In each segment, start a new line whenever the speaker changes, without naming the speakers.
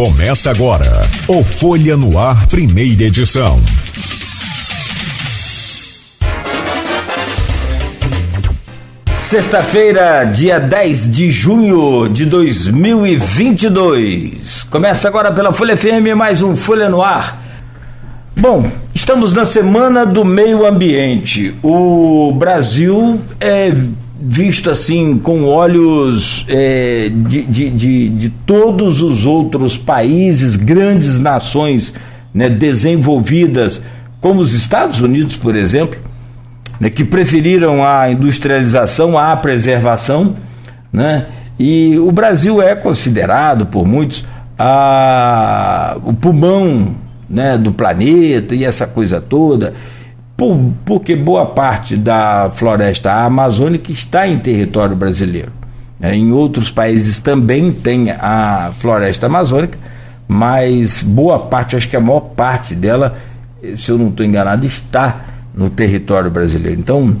Começa agora o Folha no Ar, primeira edição.
Sexta-feira, dia 10 de junho de 2022. Começa agora pela Folha FM mais um Folha no Ar. Bom, estamos na semana do meio ambiente. O Brasil é visto assim com olhos é, de, de, de, de, todos os outros países, grandes nações né, desenvolvidas, como os Estados Unidos, por exemplo, né, que preferiram a industrialização à preservação, né, e o Brasil é considerado por muitos a, o pulmão né, do planeta e essa coisa toda por, porque boa parte da floresta amazônica está em território brasileiro. É, em outros países também tem a floresta amazônica, mas boa parte, acho que a maior parte dela, se eu não estou enganado, está no território brasileiro. Então,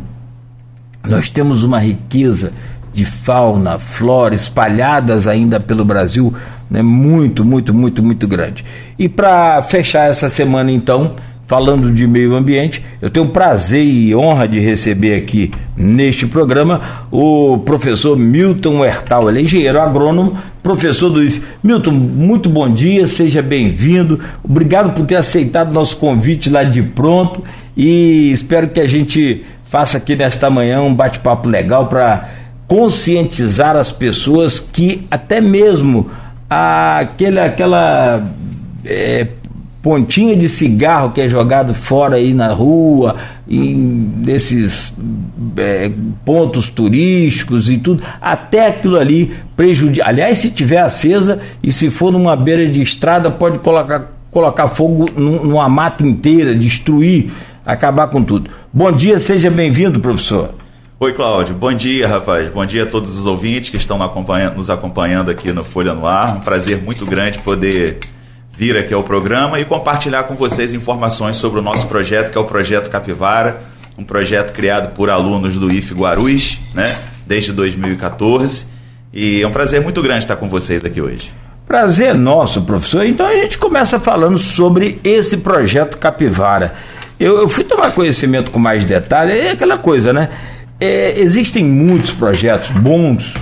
nós temos uma riqueza de fauna, flora espalhadas ainda pelo Brasil, né, muito, muito, muito, muito grande. E para fechar essa semana, então, falando de meio ambiente, eu tenho prazer e honra de receber aqui neste programa o professor Milton Hertal, ele é engenheiro agrônomo, professor do IF. Milton, muito bom dia, seja bem-vindo. Obrigado por ter aceitado nosso convite lá de pronto e espero que a gente faça aqui nesta manhã um bate-papo legal para conscientizar as pessoas que até mesmo aquele, aquela é, pontinha de cigarro que é jogado fora aí na rua, em, nesses é, pontos turísticos e tudo, até aquilo ali prejudica. Aliás, se tiver acesa e se for numa beira de estrada, pode colocar, colocar fogo numa mata inteira, destruir, acabar com tudo. Bom dia, seja bem-vindo, professor.
Oi, Cláudio. Bom dia, rapaz. Bom dia a todos os ouvintes que estão acompanhando, nos acompanhando aqui no Folha no Ar. Um prazer muito grande poder vir aqui ao programa e compartilhar com vocês informações sobre o nosso projeto, que é o Projeto Capivara, um projeto criado por alunos do IF Guarulhos, né, desde 2014. E é um prazer muito grande estar com vocês aqui hoje.
Prazer nosso, professor. Então a gente começa falando sobre esse projeto Capivara. Eu, eu fui tomar conhecimento com mais detalhe, é aquela coisa, né? É, existem muitos projetos bons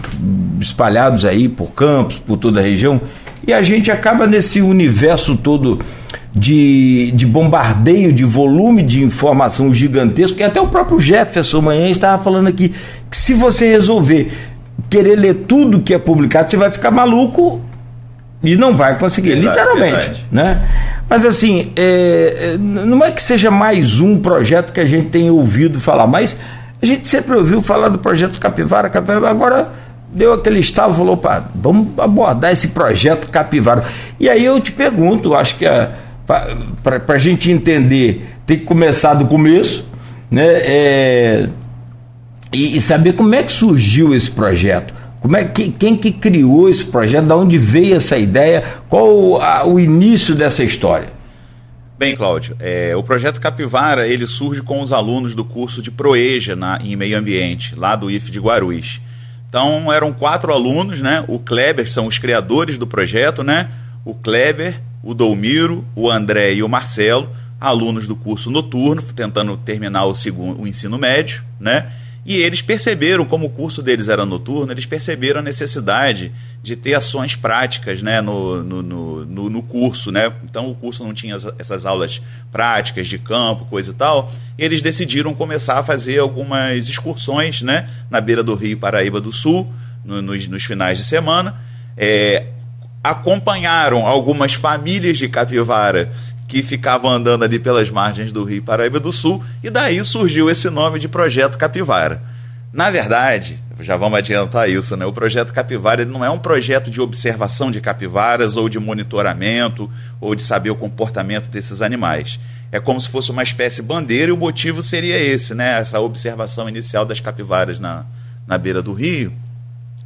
espalhados aí por campos, por toda a região, e a gente acaba nesse universo todo de, de bombardeio, de volume de informação gigantesco, e até o próprio Jefferson amanhã estava falando aqui que se você resolver querer ler tudo que é publicado, você vai ficar maluco e não vai conseguir, Exato, literalmente. Né? Mas assim, é, é, não é que seja mais um projeto que a gente tenha ouvido falar, mas a gente sempre ouviu falar do projeto Capivara, Capivara, agora deu aquele estalo, falou, pá, vamos abordar esse projeto Capivara. E aí eu te pergunto, acho que para a gente entender, tem que começar do começo, né? É, e, e, saber como é que surgiu esse projeto. Como é que, quem que criou esse projeto, de onde veio essa ideia, qual a, o início dessa história?
Bem, Cláudio, é, o projeto Capivara ele surge com os alunos do curso de Proeja na, em Meio Ambiente, lá do IF de Guarulhos. Então eram quatro alunos, né? O Kleber são os criadores do projeto, né? O Kleber, o Dolmiro, o André e o Marcelo, alunos do curso noturno, tentando terminar o segundo o ensino médio, né? E eles perceberam, como o curso deles era noturno, eles perceberam a necessidade de ter ações práticas né, no, no, no, no curso. Né? Então o curso não tinha essas aulas práticas de campo, coisa e tal. E eles decidiram começar a fazer algumas excursões né, na beira do Rio Paraíba do Sul, no, nos, nos finais de semana. É, acompanharam algumas famílias de capivara que ficavam andando ali pelas margens do Rio Paraíba do Sul, e daí surgiu esse nome de Projeto Capivara. Na verdade, já vamos adiantar isso, né? O projeto Capivara não é um projeto de observação de capivaras ou de monitoramento ou de saber o comportamento desses animais. É como se fosse uma espécie bandeira e o motivo seria esse, né? Essa observação inicial das capivaras na, na beira do rio.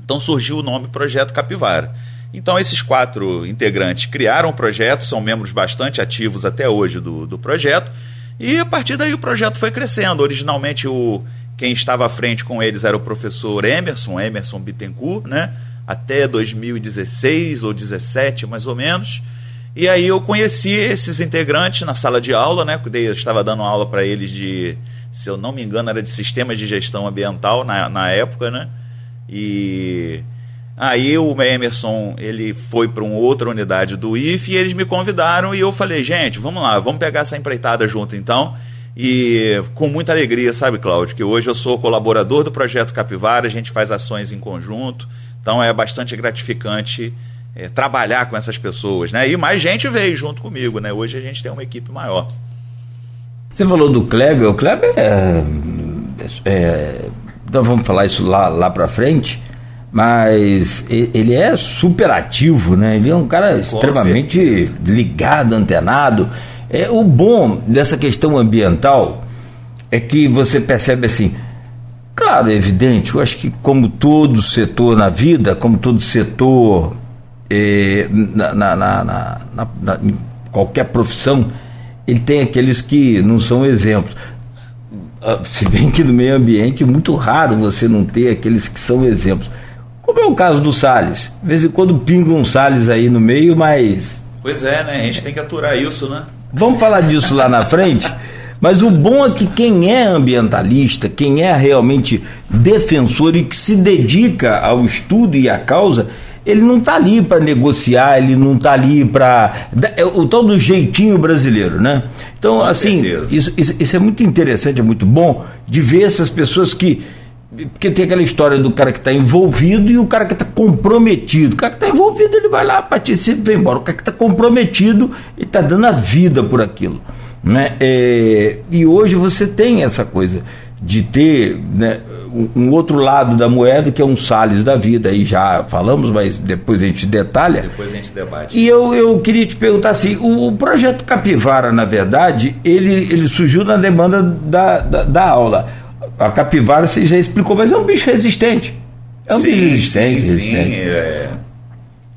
Então surgiu o nome Projeto Capivara. Então, esses quatro integrantes criaram o projeto, são membros bastante ativos até hoje do, do projeto, e a partir daí o projeto foi crescendo. Originalmente, o, quem estava à frente com eles era o professor Emerson, Emerson Bittencourt, né? até 2016 ou 17, mais ou menos. E aí eu conheci esses integrantes na sala de aula, né? Eu estava dando aula para eles de, se eu não me engano, era de sistemas de gestão ambiental na, na época, né? E aí o Emerson, ele foi para uma outra unidade do IF e eles me convidaram e eu falei, gente, vamos lá, vamos pegar essa empreitada junto então. E com muita alegria, sabe, Cláudio, que hoje eu sou colaborador do projeto Capivara, a gente faz ações em conjunto, então é bastante gratificante é, trabalhar com essas pessoas, né? E mais gente veio junto comigo, né? Hoje a gente tem uma equipe maior.
Você falou do Kleber, o Kleber é, é então vamos falar isso lá, lá para frente, mas ele é super ativo, né? Ele é um cara extremamente ligado, antenado. É, o bom dessa questão ambiental é que você percebe assim, claro, é evidente, eu acho que como todo setor na vida, como todo setor é, na, na, na, na, em qualquer profissão, ele tem aqueles que não são exemplos. Ah, se bem que no meio ambiente é muito raro você não ter aqueles que são exemplos. Como é o caso do Salles. De vez em quando pinga um Salles aí no meio, mas.
Pois é, né? A gente tem que aturar isso, né?
Vamos falar disso lá na frente. Mas o bom é que quem é ambientalista, quem é realmente defensor e que se dedica ao estudo e à causa, ele não está ali para negociar, ele não está ali para. É o tal do jeitinho brasileiro, né? Então, Com assim, isso, isso, isso, é muito interessante, é muito bom de ver essas pessoas que. Porque tem aquela história do cara que está envolvido e o cara que está comprometido. O cara que está envolvido, ele vai lá, participa e vem embora. O cara que está comprometido, ele está dando a vida por aquilo. Né? É, e hoje você tem essa coisa de ter né, um outro lado da moeda que é um Salles da vida, aí já falamos, mas depois a gente detalha.
Depois a gente debate.
E eu, eu queria te perguntar assim: o, o projeto Capivara, na verdade, ele, ele surgiu na demanda da, da, da, aula. A capivara você já explicou, mas é um bicho resistente. É um sim, bicho resistente. Sim, resistente. Sim, é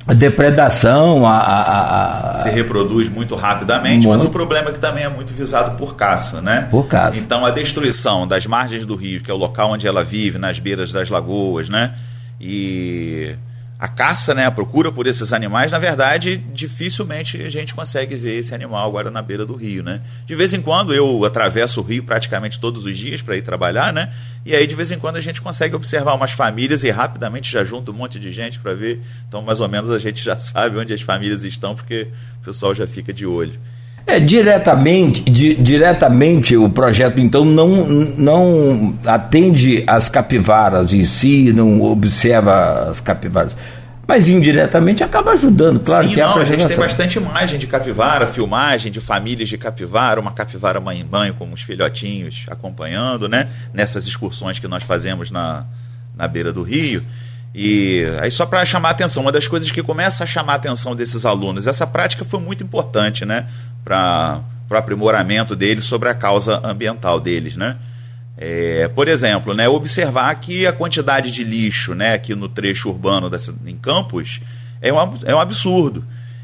a depredação, a, a,
a, se reproduz muito rapidamente, muito... mas o problema é que também é muito visado por caça, né?
Por caça.
Então a destruição das margens do rio, que é o local onde ela vive, nas beiras das lagoas, né? E a caça, né, a procura por esses animais, na verdade, dificilmente a gente consegue ver esse animal agora na beira do rio, né? De vez em quando eu atravesso o rio praticamente todos os dias para ir trabalhar, né? E aí de vez em quando a gente consegue observar umas famílias e rapidamente já junta um monte de gente para ver. Então, mais ou menos a gente já sabe onde as famílias estão porque o pessoal já fica de olho.
É, diretamente, di, diretamente o projeto então não, não atende as capivaras em si, não observa as capivaras. Mas indiretamente acaba ajudando, claro
Sim,
que
é não, a, a gente tem bastante imagem de capivara, filmagem de famílias de capivara, uma capivara mãe em banho com os filhotinhos acompanhando, né? Nessas excursões que nós fazemos na, na beira do rio. E aí só para chamar a atenção, uma das coisas que começa a chamar a atenção desses alunos, essa prática foi muito importante, né? Para o aprimoramento deles sobre a causa ambiental deles, né? É, por exemplo, né, observar que a quantidade de lixo né, aqui no trecho urbano dessa, em Campos é um, é um absurdo.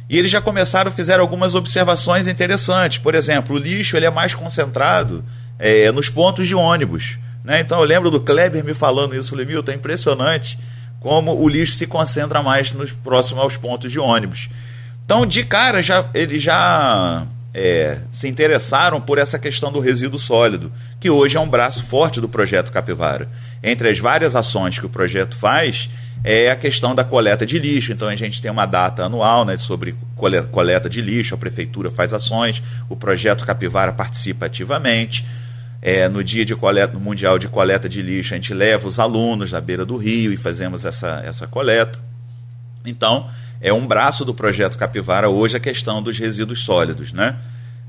E eles já começaram, fizeram algumas observações interessantes. Por exemplo, o lixo ele é mais concentrado é, nos pontos de ônibus. Né? Então eu lembro do Kleber me falando isso, falei, Milton, é impressionante como o lixo se concentra mais nos próximos aos pontos de ônibus. Então, de cara, já, eles já é, se interessaram por essa questão do resíduo sólido, que hoje é um braço forte do projeto Capivara. Entre as várias ações que o projeto faz, é a questão da coleta de lixo. Então a gente tem uma data anual né, sobre coleta de lixo, a prefeitura faz ações, o projeto Capivara participa ativamente. É, no dia de coleta, no Mundial de Coleta de Lixo, a gente leva os alunos da beira do rio e fazemos essa, essa coleta. Então, é um braço do projeto Capivara hoje a questão dos resíduos sólidos, né?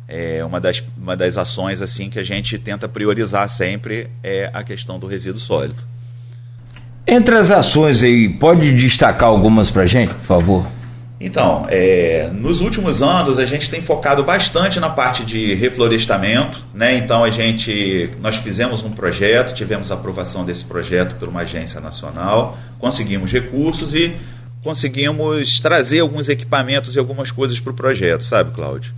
É uma das, uma das ações assim que a gente tenta priorizar sempre é a questão do resíduo sólido.
Entre as ações aí, pode destacar algumas para gente, por favor?
Então, é, nos últimos anos a gente tem focado bastante na parte de reflorestamento, né? Então a gente, nós fizemos um projeto, tivemos aprovação desse projeto por uma agência nacional, conseguimos recursos e conseguimos trazer alguns equipamentos e algumas coisas para o projeto, sabe, Cláudio?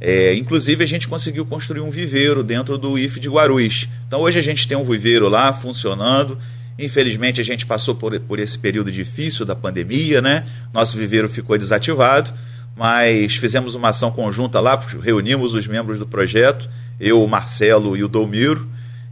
É, inclusive, a gente conseguiu construir um viveiro dentro do IF de Guarulhos. Então, hoje a gente tem um viveiro lá funcionando Infelizmente, a gente passou por, por esse período difícil da pandemia, né? Nosso viveiro ficou desativado, mas fizemos uma ação conjunta lá, reunimos os membros do projeto, eu, o Marcelo e o Dolmiro,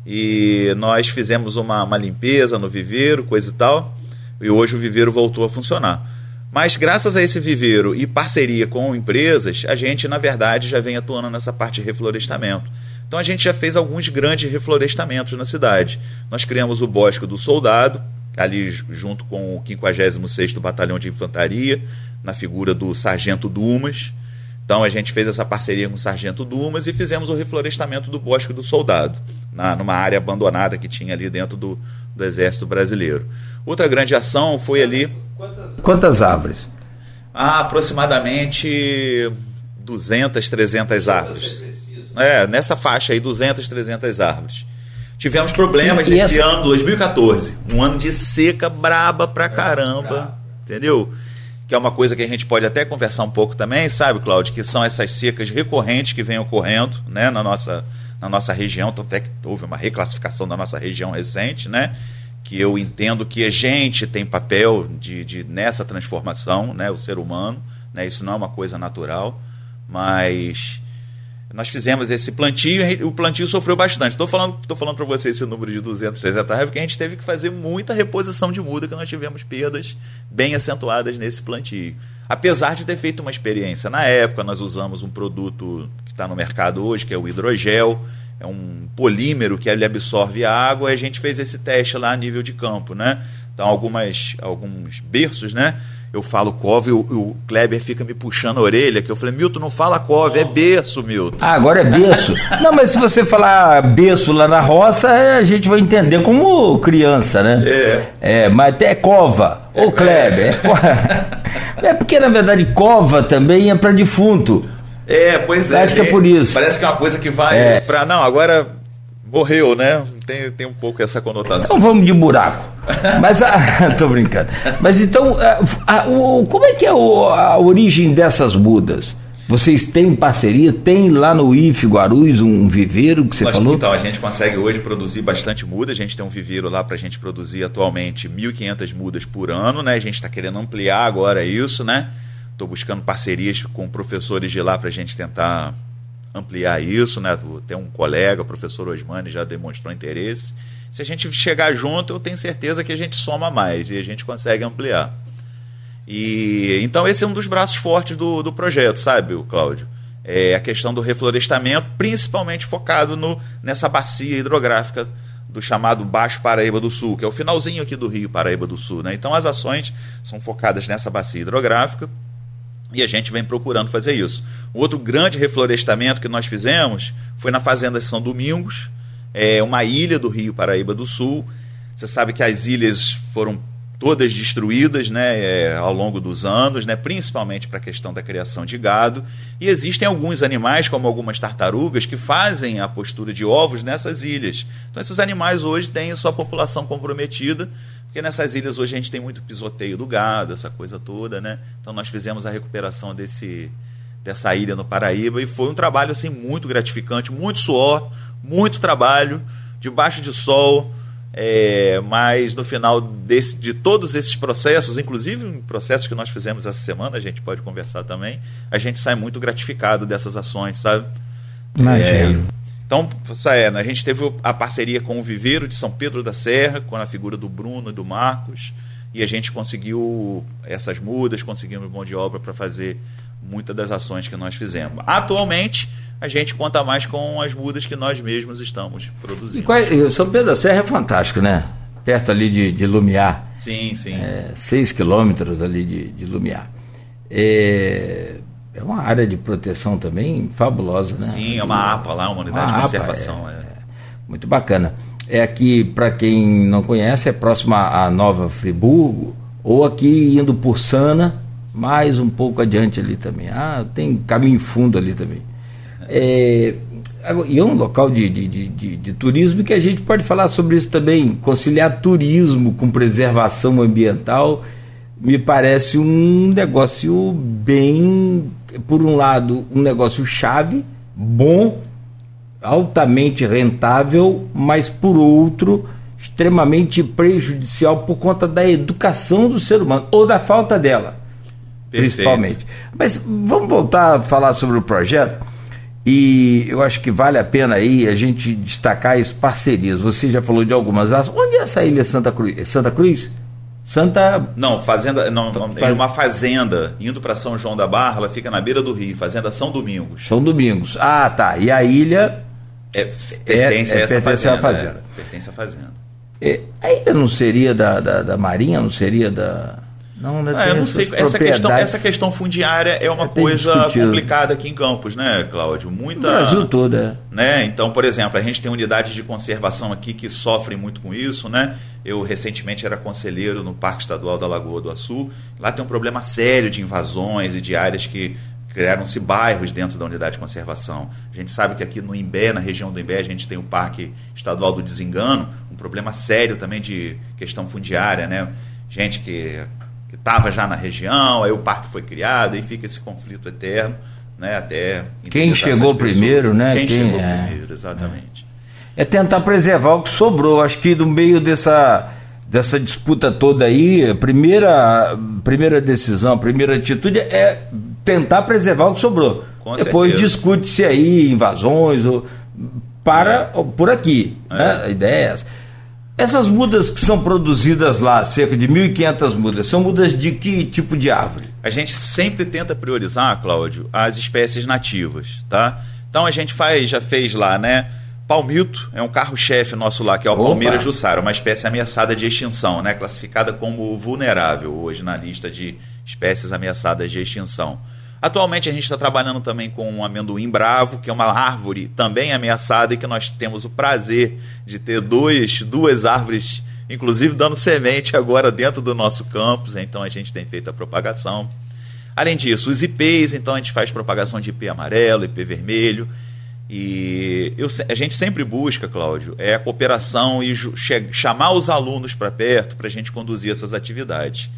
e nós fizemos uma, uma limpeza no viveiro, coisa e tal, e hoje o viveiro voltou a funcionar. Mas graças a esse viveiro e parceria com empresas, a gente, na verdade, já vem atuando nessa parte de reflorestamento. Então a gente já fez alguns grandes reflorestamentos na cidade. Nós criamos o Bosque do Soldado, ali junto com o 56º Batalhão de Infantaria, na figura do Sargento Dumas. Então a gente fez essa parceria com o Sargento Dumas e fizemos o reflorestamento do Bosque do Soldado, na, numa área abandonada que tinha ali dentro do, do Exército Brasileiro. Outra grande ação foi ali.
Quantas, árvores?
Ah, aproximadamente 200, 300 árvores. É, nessa faixa aí, 200, 300 árvores. Tivemos problemas nesse essa... ano, 2014. Um ano de seca braba pra caramba. Entendeu? Que é uma coisa que a gente pode até conversar um pouco também, sabe, Cláudio? Que são essas secas recorrentes que vêm ocorrendo né, na, nossa, na nossa região. Então, até que houve uma reclassificação da nossa região recente, né? Que eu entendo que a gente tem papel de, de nessa transformação, né, o ser humano, né, isso não é uma coisa natural, mas nós fizemos esse plantio e o plantio sofreu bastante. Estou falando, tô falando para vocês esse número de 200, 300 hectares, porque a gente teve que fazer muita reposição de muda, que nós tivemos perdas bem acentuadas nesse plantio. Apesar de ter feito uma experiência na época, nós usamos um produto que está no mercado hoje, que é o hidrogel, é um polímero que ele absorve a água e a gente fez esse teste lá a nível de campo, né? Então algumas alguns berços, né? Eu falo cove e o, o, Kleber fica me puxando a orelha, que eu falei, Milton, não fala cove, é berço, Milton.
Ah, agora é berço. não, mas se você falar berço lá na roça, é, a gente vai entender como criança, né? É. É, mas até é cova. Ô, Kleber, é, é porque na verdade cova também é para defunto.
É, pois é.
Acho que é por isso.
Parece que é uma coisa que vai é. para não, agora morreu, né? Tem, tem um pouco essa conotação.
Então vamos de buraco. Mas ah, tô brincando. Mas então, a, ah, a, o, como é que é o, a origem dessas mudas? Vocês têm parceria? Tem lá no IF Guarulhos um viveiro que você Nós, falou?
Então, a gente consegue hoje produzir bastante muda. A gente tem um viveiro lá para a gente produzir atualmente 1.500 mudas por ano, né? A gente está querendo ampliar agora isso, né? Estou buscando parcerias com professores de lá para a gente tentar ampliar isso, né? Tem um colega, o professor Osmani, já demonstrou interesse. Se a gente chegar junto, eu tenho certeza que a gente soma mais e a gente consegue ampliar. E então esse é um dos braços fortes do, do projeto, sabe, Cláudio? É a questão do reflorestamento, principalmente focado no, nessa bacia hidrográfica do chamado Baixo Paraíba do Sul, que é o finalzinho aqui do Rio Paraíba do Sul. Né? Então as ações são focadas nessa bacia hidrográfica e a gente vem procurando fazer isso. O outro grande reflorestamento que nós fizemos foi na Fazenda São Domingos, é uma ilha do Rio Paraíba do Sul. Você sabe que as ilhas foram todas destruídas né, é, ao longo dos anos, né, principalmente para a questão da criação de gado. E existem alguns animais, como algumas tartarugas, que fazem a postura de ovos nessas ilhas. Então, esses animais hoje têm sua população comprometida porque nessas ilhas hoje a gente tem muito pisoteio do gado, essa coisa toda, né? Então nós fizemos a recuperação desse, dessa ilha no Paraíba e foi um trabalho assim muito gratificante, muito suor, muito trabalho, debaixo de sol, é, mas no final desse, de todos esses processos, inclusive processos que nós fizemos essa semana, a gente pode conversar também, a gente sai muito gratificado dessas ações, sabe?
Imagino.
É, então, é, a gente teve a parceria com o Viveiro de São Pedro da Serra, com a figura do Bruno e do Marcos, e a gente conseguiu essas mudas, conseguimos mão de obra para fazer muitas das ações que nós fizemos. Atualmente, a gente conta mais com as mudas que nós mesmos estamos produzindo.
São Pedro da Serra é fantástico, né? Perto ali de, de Lumiar.
Sim, sim.
É, seis quilômetros ali de, de Lumiar. É, é uma área de proteção também fabulosa, né?
Sim, é uma APA lá, uma unidade uma de conservação.
É, é. Muito bacana. É aqui, para quem não conhece, é próxima à Nova Friburgo, ou aqui indo por Sana, mais um pouco adiante ali também. Ah, tem caminho fundo ali também. É, e é um local de, de, de, de, turismo que a gente pode falar sobre isso também, conciliar turismo com preservação ambiental, me parece um negócio bem por um lado, um negócio chave, bom, altamente rentável, mas por outro, extremamente prejudicial por conta da educação do ser humano, ou da falta dela, Perfeito. principalmente. Mas vamos voltar a falar sobre o projeto. E eu acho que vale a pena aí a gente destacar as parcerias. Você já falou de algumas. Onde é essa ilha Santa Cruz? É Santa Cruz? Santa.
Não, fazenda. Não, Faz... uma fazenda indo para São João da Barra, ela fica na beira do rio, Fazenda São Domingos.
São Domingos. Ah, tá. E a ilha.
É, pertence é, a essa pertence fazenda. fazenda. É, pertence à fazenda.
É, a ilha não seria da, da, da Marinha, não seria da.
Não, não ah, eu não sei. Essa questão, essa questão fundiária é uma é coisa discutido. complicada aqui em Campos, né, Cláudio? Muita.
O Brasil todo, é.
Né? Então, por exemplo, a gente tem unidades de conservação aqui que sofrem muito com isso, né? Eu recentemente era conselheiro no Parque Estadual da Lagoa do Açu. Lá tem um problema sério de invasões e de áreas que criaram-se bairros dentro da unidade de conservação. A gente sabe que aqui no Imbé, na região do Imbé, a gente tem o Parque Estadual do Desengano, um problema sério também de questão fundiária, né? Gente que que estava já na região, aí o parque foi criado, e fica esse conflito eterno, né, até...
Quem chegou primeiro, né?
Quem, Quem chegou é, primeiro, exatamente.
É. é tentar preservar o que sobrou, acho que no meio dessa dessa disputa toda aí, a primeira, primeira decisão, a primeira atitude é tentar preservar o que sobrou. Com Depois discute-se aí invasões ou para é. por aqui. É. Né? A ideia é essa. Essas mudas que são produzidas lá, cerca de 1.500 mudas, são mudas de que tipo de árvore?
A gente sempre tenta priorizar, Cláudio, as espécies nativas, tá? Então a gente faz, já fez lá, né? Palmito é um carro-chefe nosso lá, que é o Opa. Palmeira jussara, uma espécie ameaçada de extinção, né? Classificada como vulnerável hoje na lista de espécies ameaçadas de extinção. Atualmente a gente está trabalhando também com um amendoim bravo, que é uma árvore também ameaçada e que nós temos o prazer de ter dois, duas árvores, inclusive dando semente agora dentro do nosso campus, então a gente tem feito a propagação. Além disso, os IPs, então a gente faz propagação de IP amarelo, IP vermelho. E eu, a gente sempre busca, Cláudio, é a cooperação e chamar os alunos para perto para a gente conduzir essas atividades.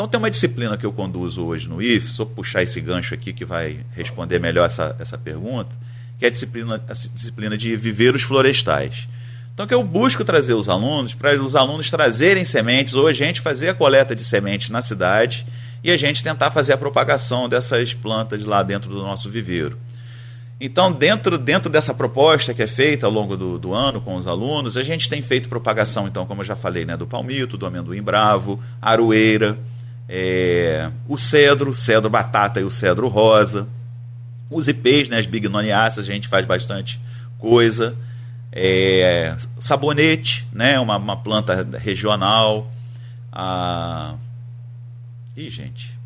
Então tem uma disciplina que eu conduzo hoje no IF, só puxar esse gancho aqui que vai responder melhor essa, essa pergunta, que é a disciplina, a disciplina de viveiros florestais. Então que eu busco trazer os alunos, para os alunos trazerem sementes, ou a gente fazer a coleta de sementes na cidade e a gente tentar fazer a propagação dessas plantas lá dentro do nosso viveiro. Então, dentro, dentro dessa proposta que é feita ao longo do, do, ano com os alunos, a gente tem feito propagação, então, como eu já falei, né, do palmito, do amendoim bravo, aroeira, é, o cedro, cedro batata e o cedro rosa, os ipês, né, as bignoniáceas, a gente faz bastante coisa, é, sabonete, né, uma, uma planta regional, a... Ih, gente,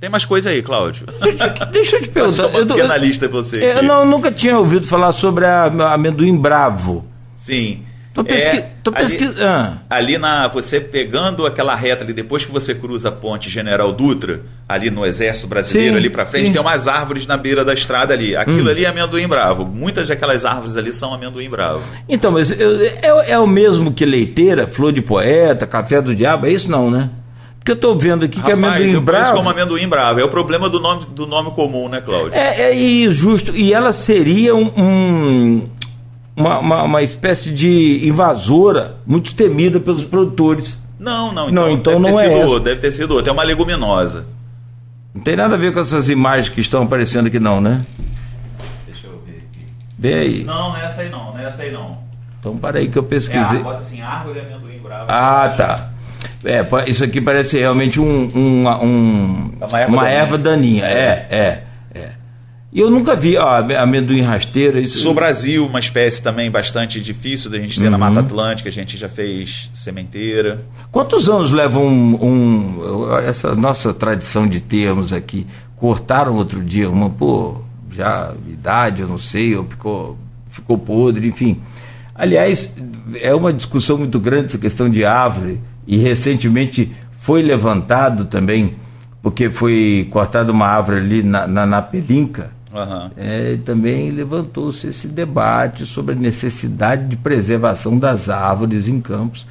tem mais coisa aí, Cláudio.
Deixa eu te perguntar.
Eu, eu, lista você.
Eu não, nunca tinha ouvido falar sobre a, a amendoim bravo.
Sim.
Tô, pesqui... é, tô pesquisando.
Ali, ah. ali, na. Você pegando aquela reta ali, depois que você cruza a ponte General Dutra, ali no Exército Brasileiro, sim, ali para frente, sim. tem umas árvores na beira da estrada ali. Aquilo hum. ali é amendoim bravo. Muitas daquelas árvores ali são amendoim bravo.
Então, mas é, é o mesmo que leiteira, flor de poeta, café do diabo? É isso não, né? Porque eu estou vendo aqui Rapaz, que é amendoim eu bravo.
como amendoim bravo. É o problema do nome, do nome comum, né, Cláudio?
É, é e justo. E ela seria um, um uma, uma, uma, espécie de invasora muito temida pelos produtores.
Não, não, então, não, então não é essa. deve ter sido outra, é uma leguminosa.
Não tem nada a ver com essas imagens que estão aparecendo aqui não, né?
Deixa eu ver aqui.
Vê aí.
Não, não é essa aí não, não é essa aí não.
Então para aí que eu pesquisei. É,
bota assim, árvore amendoim bravo.
Ah, tá. É, isso aqui parece realmente um, um, um uma erva uma daninha. Erva daninha. É, é. E eu nunca vi ó, amendoim rasteira. Isso...
Sul Brasil, uma espécie também bastante difícil da gente ter uhum. na Mata Atlântica, a gente já fez sementeira.
Quantos anos leva um, um, essa nossa tradição de termos aqui? Cortaram outro dia uma, pô, já idade, eu não sei, ou ficou, ficou podre, enfim. Aliás, é uma discussão muito grande essa questão de árvore, e recentemente foi levantado também, porque foi cortada uma árvore ali na, na, na Pelinca, Uhum. É, também levantou-se esse debate sobre a necessidade de preservação das árvores em campos.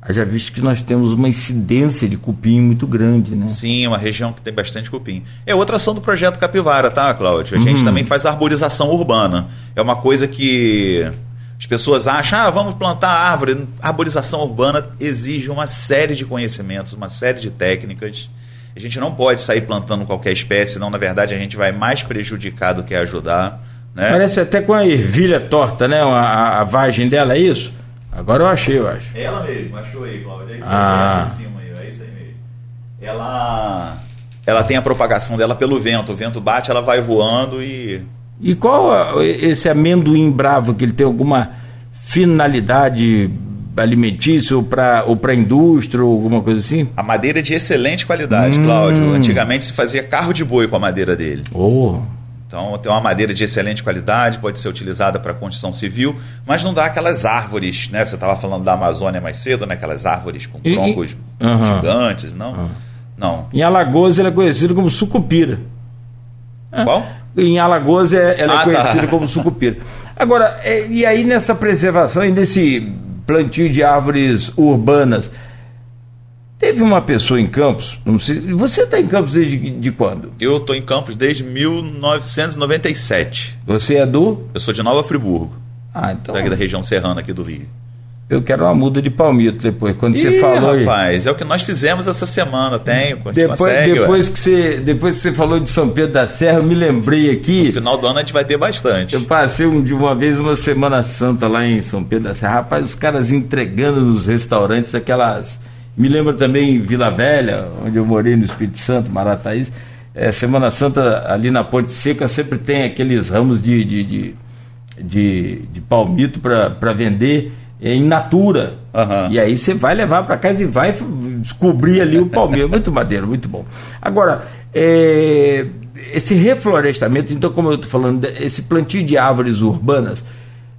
Haja visto que nós temos uma incidência de cupim muito grande, né?
Sim, uma região que tem bastante cupim. É outra ação do projeto Capivara, tá, Cláudio? A uhum. gente também faz arborização urbana. É uma coisa que As pessoas acham, ah, vamos plantar árvore. A arborização urbana exige uma série de conhecimentos, uma série de técnicas. A gente não pode sair plantando qualquer espécie, não, na verdade, a gente vai mais prejudicar do que ajudar. Né?
Parece até com a ervilha torta, né? A, a vagem dela, é isso? Agora eu achei, eu acho.
É ela mesmo, achou aí, Cláudia. É isso
ah.
aí, é cima aí, é isso aí mesmo. Ela, ela tem a propagação dela pelo vento. O vento bate, ela vai voando e
e qual esse amendoim bravo que ele tem alguma finalidade alimentícia ou para ou para indústria ou alguma coisa assim?
A madeira é de excelente qualidade, hum. Cláudio. Antigamente se fazia carro de boi com a madeira dele.
Oh.
Então tem uma madeira de excelente qualidade, pode ser utilizada para construção civil, mas não dá aquelas árvores, né? Você estava falando da Amazônia mais cedo, né? Aquelas árvores com troncos e, uh gigantes, não? Uh Não.
Em Alagoas ele é conhecido como sucupira.
Qual?
Em Alagoas é, ela é ah, é conhecida tá. como sucupira. Agora, é, e aí nessa preservação e nesse plantio de árvores urbanas, teve uma pessoa em Campos, não sei, você está em Campos desde de quando?
Eu estou em Campos desde 1997.
Você é do?
Eu sou de Nova Friburgo.
Ah, então.
da região serrana aqui do Rio.
Eu quero uma muda de palmito depois. Quando Ih, você falou.
Rapaz, é o que nós fizemos essa semana, tem.
Depois, segue, depois, que você, depois que você falou de São Pedro da Serra, eu me lembrei aqui.
No final do ano a gente vai ter bastante.
Eu passei um, de uma vez uma Semana Santa lá em São Pedro da Serra. Rapaz, os caras entregando nos restaurantes aquelas. Me lembro também Vila Velha, onde eu morei no Espírito Santo, Marataízes. É, Semana Santa ali na Ponte Seca sempre tem aqueles ramos de, de, de, de, de palmito para vender em natura. Uhum. E aí você vai levar para casa e vai descobrir ali o palmeiro. muito madeiro, muito bom. Agora, é, esse reflorestamento, então, como eu estou falando, esse plantio de árvores urbanas,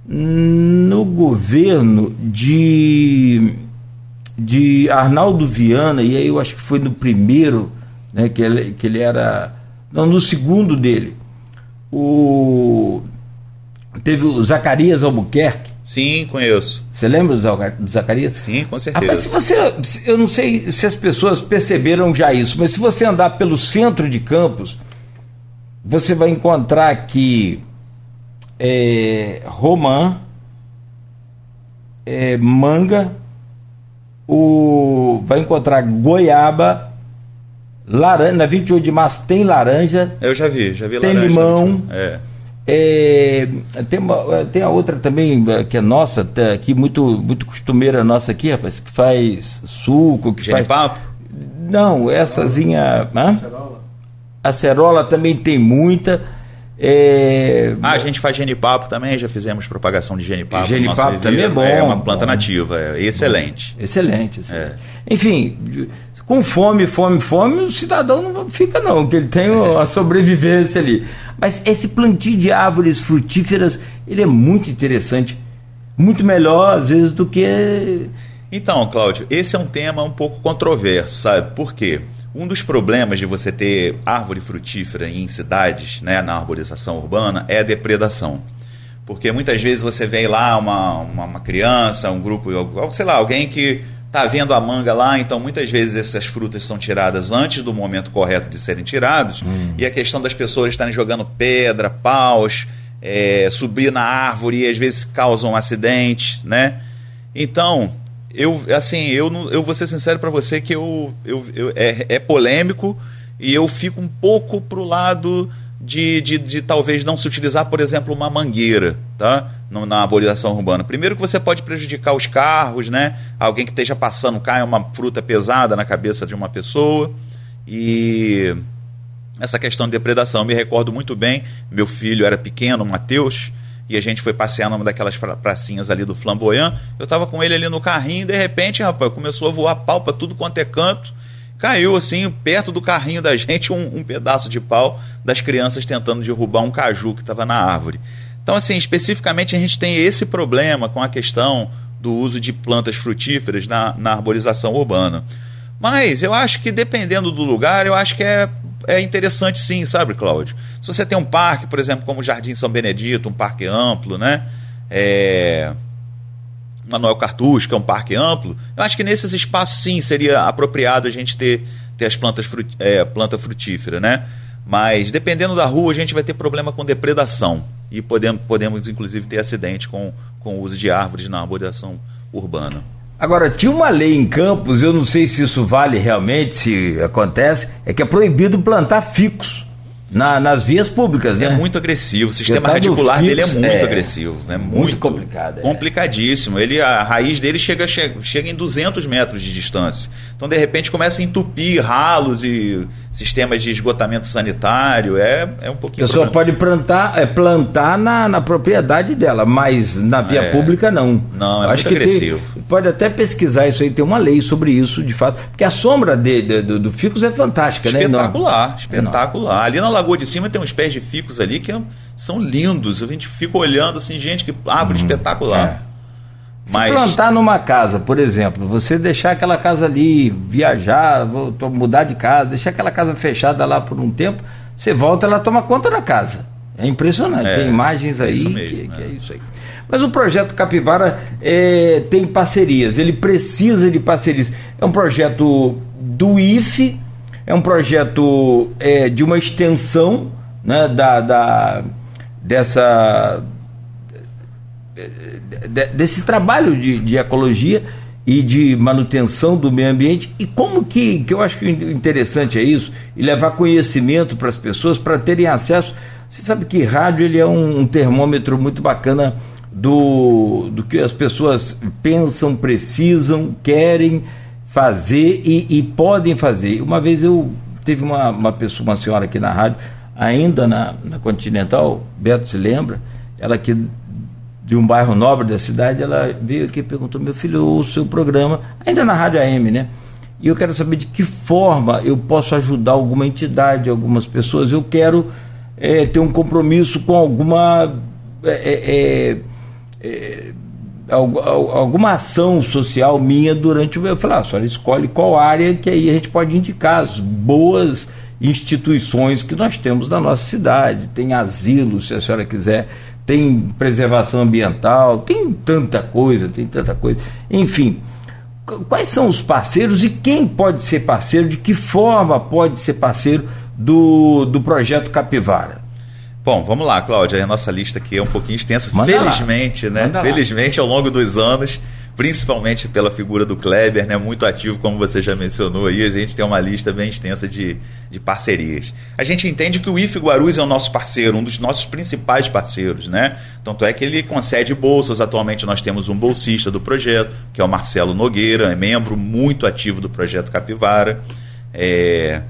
no governo de, de Arnaldo Viana, e aí eu acho que foi no primeiro, né, que, ele, que ele era. Não, no segundo dele. O, teve o Zacarias Albuquerque
Sim, conheço.
Você lembra do Zacarias?
Sim, com certeza.
Rapaz, se você, eu não sei se as pessoas perceberam já isso, mas se você andar pelo centro de Campos, você vai encontrar aqui é, romã, é, manga, o, vai encontrar goiaba, laranja, na 28 de março tem laranja.
Eu já vi, já vi
tem
laranja.
Tem limão. É. É, tem, uma, tem a outra também, é, que é nossa, tá aqui, muito, muito costumeira nossa aqui, rapaz, que faz suco, que faz.
Papo?
Não, essazinha. Acerola. Acerola também tem muita. É...
Ah, a gente faz genipapo também, já fizemos propagação de genipapo.
Genipapo também é bom.
É uma planta bom. nativa, é excelente.
Excelente. excelente. É. Enfim, com fome, fome, fome, o cidadão não fica não, que ele tem a sobrevivência ali. Mas esse plantio de árvores frutíferas, ele é muito interessante, muito melhor às vezes do que
Então, Cláudio, esse é um tema um pouco controverso, sabe? Por quê? Um dos problemas de você ter árvore frutífera em cidades, né, na arborização urbana, é a depredação. Porque muitas vezes você vê lá uma, uma, uma criança, um grupo, sei lá, alguém que está vendo a manga lá, então muitas vezes essas frutas são tiradas antes do momento correto de serem tirados, hum. e a questão das pessoas estarem jogando pedra, paus, é, subir na árvore e às vezes causam acidentes, né? Então, eu assim, eu, eu vou ser sincero para você que eu, eu, eu é, é polêmico e eu fico um pouco pro lado de, de, de, talvez não se utilizar, por exemplo, uma mangueira tá? na arborização urbana. Primeiro que você pode prejudicar os carros, né? Alguém que esteja passando, cai uma fruta pesada na cabeça de uma pessoa. E essa questão de depredação, eu me recordo muito bem, meu filho era pequeno, Matheus, e a gente foi passear numa daquelas pracinhas ali do Flamboyant. Eu estava com ele ali no carrinho e de repente, rapaz, começou a voar pau para tudo quanto é canto caiu assim, perto do carrinho da gente, um, um pedaço de pau das crianças tentando derrubar um caju que estava na árvore. Então, assim, especificamente a gente tem esse problema com a questão do uso de plantas frutíferas na, na arborização urbana. Mas eu acho que dependendo do lugar, eu acho que é, é interessante sim, sabe, Cláudio? Se você tem um parque, por exemplo, como o Jardim São Benedito, um parque amplo, né? É, Manuel Cartucho, que é um parque amplo, eu acho que nesses espaços sim seria apropriado a gente ter, ter as plantas frut, é, planta frutífera, né? Mas dependendo da rua, a gente vai ter problema com depredação. e podemos, podemos inclusive ter acidente com, com o uso de árvores na arborização urbana.
Agora, tinha uma lei em Campos, eu não sei se isso vale realmente, se acontece, é que é proibido plantar ficos na, nas vias públicas,
é
né?
É muito agressivo, o sistema radicular dele é muito é, agressivo, é muito, muito complicado, é. complicadíssimo. Ele a raiz dele chega, chega chega em 200 metros de distância. Então de repente começa a entupir ralos e sistemas de esgotamento sanitário, é, é um pouquinho.
A pessoa pode plantar, é, plantar na, na propriedade dela, mas na via é. pública não.
Não, é Acho muito agressivo.
Tem, pode até pesquisar isso aí, tem uma lei sobre isso, de fato, porque a sombra de, de do, do ficus é fantástica,
espetacular, né? Espetacular, espetacular. Ali na Lagoa de Cima tem uns pés de ficus ali que são lindos. A gente fica olhando assim, gente, que árvore hum, espetacular.
É. Mas... Se plantar numa casa, por exemplo, você deixar aquela casa ali, viajar, mudar de casa, deixar aquela casa fechada lá por um tempo, você volta ela toma conta da casa. É impressionante, é, tem imagens aí é mesmo, que, que é. é. isso aí. Mas o projeto Capivara é, tem parcerias, ele precisa de parcerias. É um projeto do IFE, é um projeto é, de uma extensão né, da, da, dessa desse trabalho de, de ecologia e de manutenção do meio ambiente. E como que, que eu acho que interessante é isso e levar conhecimento para as pessoas para terem acesso. Você sabe que rádio ele é um, um, termômetro muito bacana do, do que as pessoas pensam precisam querem fazer e, e podem fazer uma vez eu teve uma, uma pessoa uma senhora aqui na rádio ainda na, na Continental Beto se lembra ela que de um bairro nobre da cidade, ela veio aqui e perguntou: meu filho, o seu programa, ainda na Rádio AM, né? E eu quero saber de que forma eu posso ajudar alguma entidade, algumas pessoas. Eu quero é, ter um compromisso com alguma. É, é alguma ação social minha durante o. Eu falei, ah, a senhora escolhe qual área que aí a gente pode indicar as boas instituições que nós temos na nossa cidade. Tem asilo, se a senhora quiser tem preservação ambiental, tem tanta coisa, tem tanta coisa. Enfim, quais são os parceiros e quem pode ser parceiro, de que forma pode ser parceiro do, do projeto Capivara?
Bom, vamos lá, Cláudia. A nossa lista aqui é um pouquinho extensa. Manda Felizmente, lá. né? Manda Felizmente, lá. ao longo dos anos, principalmente pela figura do Kleber, né, muito ativo, como você já mencionou aí, a gente tem uma lista bem extensa de, de parcerias. A gente entende que o IFE Guarulhos é o nosso parceiro, um dos nossos principais parceiros, né? Tanto é que ele concede bolsas, atualmente nós temos um bolsista do projeto, que é o Marcelo Nogueira, é membro muito ativo do projeto Capivara. É,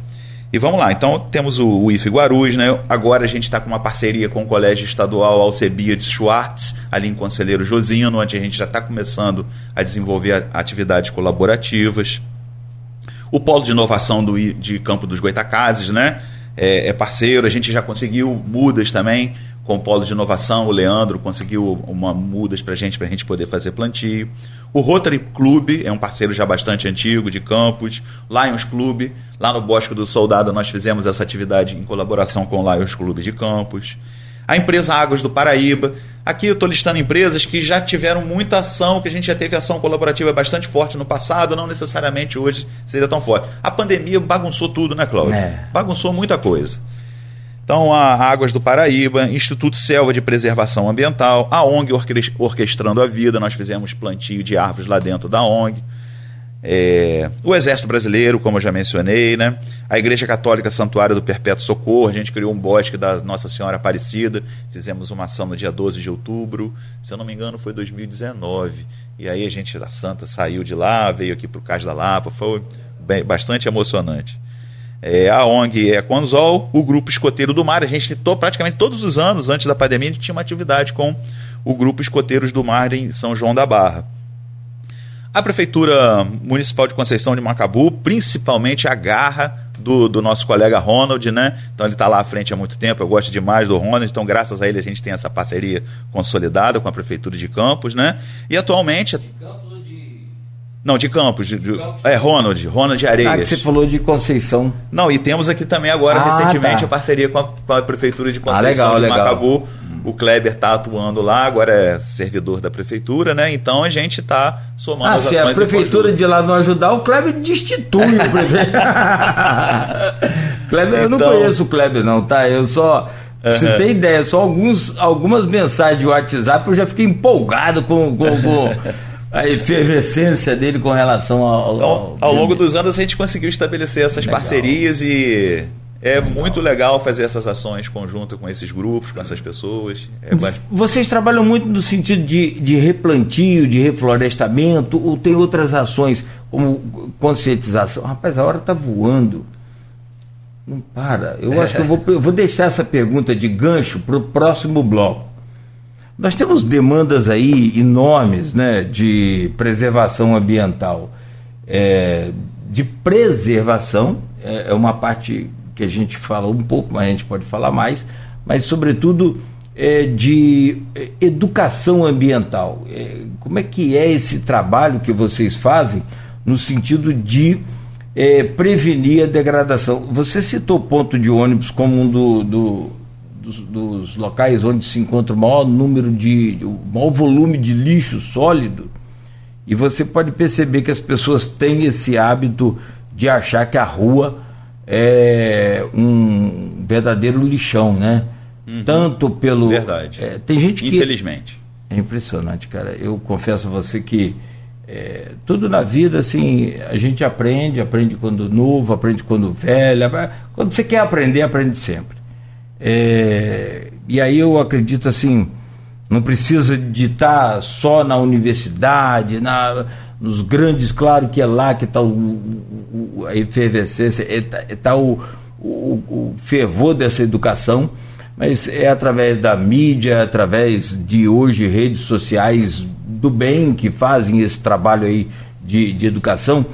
e vamos lá, então temos o, o IFE Guarulhos, né? Agora a gente está com uma parceria com o Colégio Estadual Alcebiades Schwartz, ali em Conselheiro Josino, onde a gente já está começando a desenvolver atividades colaborativas. O Polo de Inovação do, de Campo dos Goitacazes, né? É, é parceiro, a gente já conseguiu mudas também com o Polo de Inovação, o Leandro conseguiu uma mudas para a gente, para a gente poder fazer plantio. O Rotary Club é um parceiro já bastante antigo de campos. Lions Club, lá no Bosque do Soldado, nós fizemos essa atividade em colaboração com o Lions Club de Campos. A empresa Águas do Paraíba. Aqui eu estou listando empresas que já tiveram muita ação, que a gente já teve ação colaborativa bastante forte no passado, não necessariamente hoje seria tão forte. A pandemia bagunçou tudo, né, Cláudio? É. Bagunçou muita coisa. Então, a Águas do Paraíba, Instituto Selva de Preservação Ambiental, a ONG Orquestrando a Vida, nós fizemos plantio de árvores lá dentro da ONG. É, o Exército Brasileiro, como eu já mencionei, né? a Igreja Católica Santuário do Perpétuo Socorro, a gente criou um bosque da Nossa Senhora Aparecida, fizemos uma ação no dia 12 de outubro, se eu não me engano foi 2019, e aí a gente da Santa saiu de lá, veio aqui para o Cais da Lapa, foi bem, bastante emocionante é, a ONG Econzol, o Grupo Escoteiro do Mar. A gente to, praticamente todos os anos, antes da pandemia, a gente tinha uma atividade com o Grupo Escoteiros do Mar em São João da Barra. A Prefeitura Municipal de Conceição de Macabu, principalmente a garra do, do nosso colega Ronald, né? Então ele está lá à frente há muito tempo, eu gosto demais do Ronald, então graças a ele a gente tem essa parceria consolidada com a Prefeitura de Campos, né? E atualmente. De Campos não, de Campos. De, de, é, Ronald, Ronald Areias. Ah, que
você falou de Conceição.
Não, e temos aqui também agora, ah, recentemente, tá. a parceria com a, com a, Prefeitura de Conceição ah, legal, de legal. Macabu. O Kleber está atuando lá, agora é servidor da prefeitura, né? Então a gente está somando ah, as
se a prefeitura de lá não ajudar, o Kleber destitui o prefeito. Kleber, então... eu não então- conheço o Kleber, não, tá? Eu só Pra Você tem ideia, só alguns, algumas mensagens de WhatsApp eu já fiquei empolgado com, com, com a efervescência dele com relação ao.
Ao, ao, ao longo dos anos a gente conseguiu estabelecer essas legal. parcerias e é legal. muito legal fazer essas ações conjuntas com esses grupos, com essas pessoas. É
Vocês trabalham muito no sentido de, de replantio, de reflorestamento, ou tem outras ações como conscientização? Rapaz, a hora está voando. Não para. Eu acho que eu vou, eu vou deixar essa pergunta de gancho para o próximo bloco. Nós temos demandas aí enormes né, de preservação ambiental. É, de preservação, é, é, uma parte que a gente fala um pouco, mas a gente pode falar mais, mas sobretudo é, de é, educação ambiental. É, como é que é esse trabalho que vocês fazem no sentido de é, prevenir a degradação? Você citou ponto de ônibus como um do, do dos, dos, locais onde se encontra o maior número de. o maior volume de lixo sólido. E você pode perceber que as pessoas têm esse hábito de achar que a rua é um verdadeiro lixão, né? Uhum. Tanto pelo.
Verdade.
É, tem gente que.
Infelizmente.
É impressionante, cara. Eu confesso a você que é, tudo na vida, assim, a gente aprende, aprende quando novo, aprende quando velho. Quando você quer aprender, aprende sempre. É, e aí eu acredito assim, não precisa de estar só na universidade, na, nos grandes, claro que é lá que está a efervescência, está é, tá o, o, o, fervor dessa educação, mas é através da mídia, através de hoje redes sociais do bem que fazem esse trabalho aí de, de educação.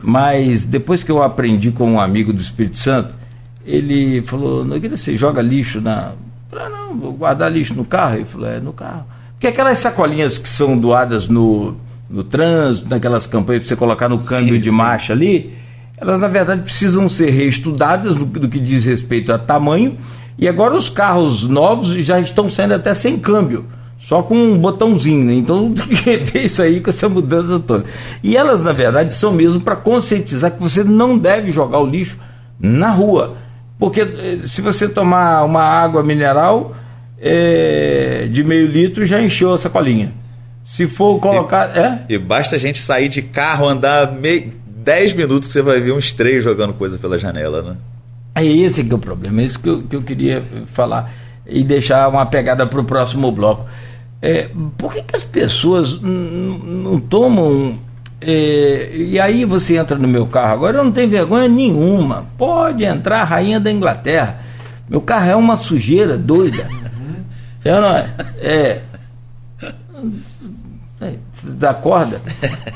Mas depois que eu aprendi com um amigo do Espírito Santo, ele falou, Nogueira, você joga lixo na. Falei, ah, não, vou guardar lixo no carro. Ele falou, é, no carro. Porque aquelas sacolinhas que são doadas no, no trânsito, naquelas campanhas para você colocar no sim, câmbio sim. de marcha ali, elas na verdade precisam ser reestudadas no, do que diz respeito a tamanho. E agora os carros novos já estão saindo até sem câmbio só com um botãozinho, né? Então tem que ver isso aí com essa mudança toda. E elas, na verdade, são mesmo para conscientizar que você não deve jogar o lixo na rua. Porque eh, se você tomar uma água mineral é, de meio litro, já encheu a sacolinha. Se for colocar.
E,
é?
e basta a gente sair de carro, andar meio, 10 minutos, você vai ver uns três jogando coisa pela janela, né?
É esse que é o problema, é isso que eu, que eu queria falar e deixar uma pegada para o próximo bloco. É, por que, que as pessoas não tomam é, e aí você entra no meu carro agora, eu não tenho vergonha nenhuma. Pode entrar, rainha da Inglaterra. Meu carro é uma sujeira doida. É, não é? É. é da corda.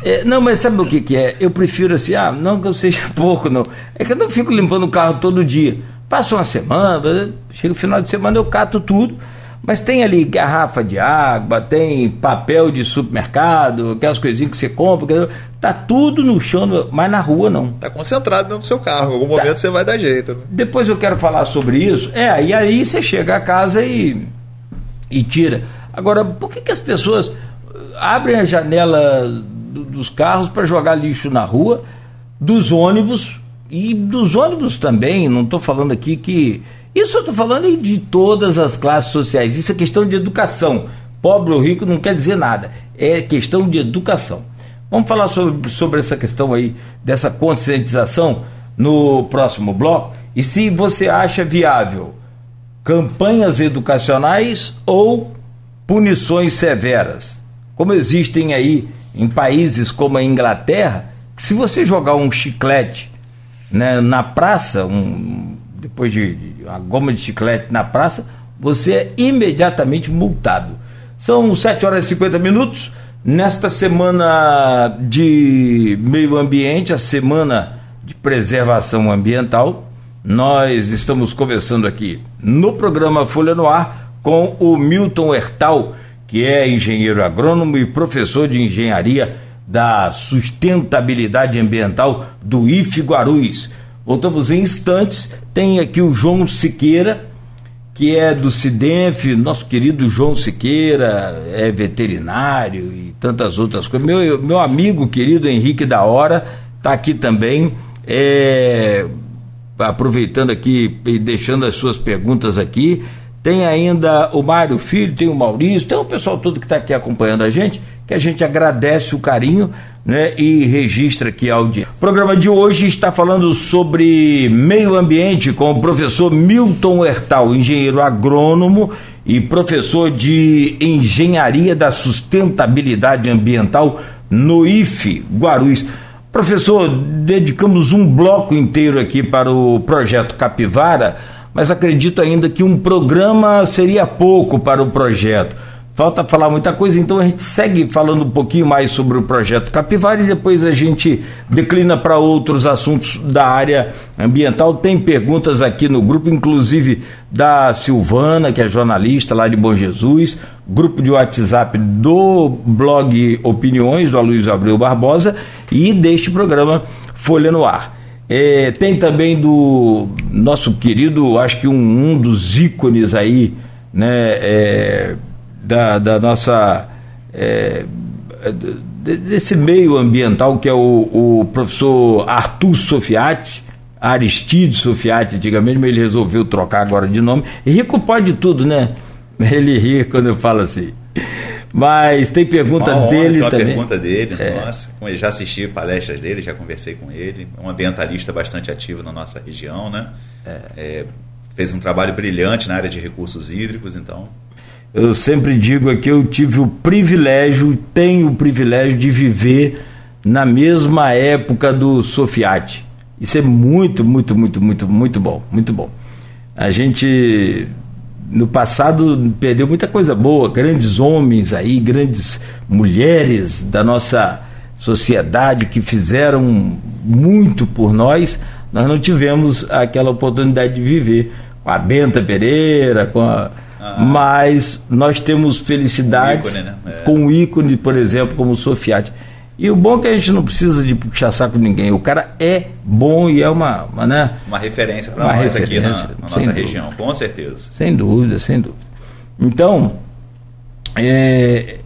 É, não, mas sabe o que, que é? Eu prefiro assim, ah, não que eu seja pouco, não. É que eu não fico limpando o carro todo dia. Passa uma semana, chega o final de semana, eu cato tudo mas tem ali garrafa de água, tem papel de supermercado, aquelas coisinhas que você compra, tá tudo no chão, mas na rua não.
Tá concentrado dentro do seu carro, em algum tá. momento você vai dar jeito. Né?
Depois eu quero falar sobre isso. É, e aí você chega a casa e, e tira. Agora, por que, que as pessoas abrem a janela do, dos carros para jogar lixo na rua, dos ônibus, e dos ônibus também, não estou falando aqui que isso eu estou falando de todas as classes sociais. Isso é questão de educação. Pobre ou rico não quer dizer nada. É questão de educação. Vamos falar sobre, sobre essa questão aí, dessa conscientização no próximo bloco. E se você acha viável campanhas educacionais ou punições severas, como existem aí em países como a Inglaterra, que se você jogar um chiclete né, na praça, um, depois de, uma goma de chiclete na praça, você é imediatamente multado. São 7 horas e 50 minutos. Nesta semana de meio ambiente, a semana de preservação ambiental, nós estamos conversando aqui no programa Folha no Ar com o Milton Hertal, que é engenheiro agrônomo e professor de engenharia da sustentabilidade ambiental do IF Guarulhos. Voltamos em instantes. Tem aqui o João Siqueira, que é do Cidenf, nosso querido João Siqueira, é veterinário e tantas outras coisas. Meu, meu amigo querido Henrique da Hora está aqui também, é, aproveitando aqui e deixando as suas perguntas aqui. tem ainda o Mário Filho, tem o Maurício, tem o pessoal todo que está aqui acompanhando a gente, que a gente agradece o carinho né, e registra aqui a audiência. O programa de hoje está falando sobre meio ambiente com o professor Milton Hertal, engenheiro agrônomo e professor de engenharia da sustentabilidade ambiental no IFE Guarulhos. Professor, dedicamos um bloco inteiro aqui para o projeto Capivara mas acredito ainda que um programa seria pouco para o projeto. Falta falar muita coisa, então a gente segue falando um pouquinho mais sobre o projeto Capivara e depois a gente declina para outros assuntos da área ambiental. Tem perguntas aqui no grupo, inclusive da Silvana, que é jornalista lá de Bom Jesus, grupo de WhatsApp do blog Opiniões, do Aloysio Abreu Barbosa, e deste programa Folha no Ar. É, tem também do nosso querido, acho que um, um dos ícones aí, né, é, da, da nossa. É, desse meio ambiental que é o, o professor Arthur Sofiati, Aristide Sofiati, antigamente, mas ele resolveu trocar agora de nome. rico pode tudo, né? Ele ri quando eu falo assim. Mas tem pergunta
Uma
dele
honra,
também.
pergunta dele, é. nossa. Já assisti palestras dele, já conversei com ele. É um ambientalista bastante ativo na nossa região, né? É. É, fez um trabalho brilhante na área de recursos hídricos, então.
Eu sempre digo aqui, eu tive o privilégio, tenho o privilégio de viver na mesma época do Sofiati. Isso é muito, muito, muito, muito, muito bom, muito bom. A gente no passado perdeu muita coisa boa, grandes homens aí, grandes mulheres da nossa sociedade que fizeram muito por nós. Nós não tivemos aquela oportunidade de viver com a Benta Pereira, com a, ah, mas nós temos felicidade com, né? é. com o ícone, por exemplo, como o Sofiati. E o bom é que a gente não precisa de puxar saco ninguém. O cara é bom e é uma, uma né?
Uma referência para nós referência, aqui na, na nossa dúvida. região, com certeza.
Sem dúvida, sem dúvida. Então, é,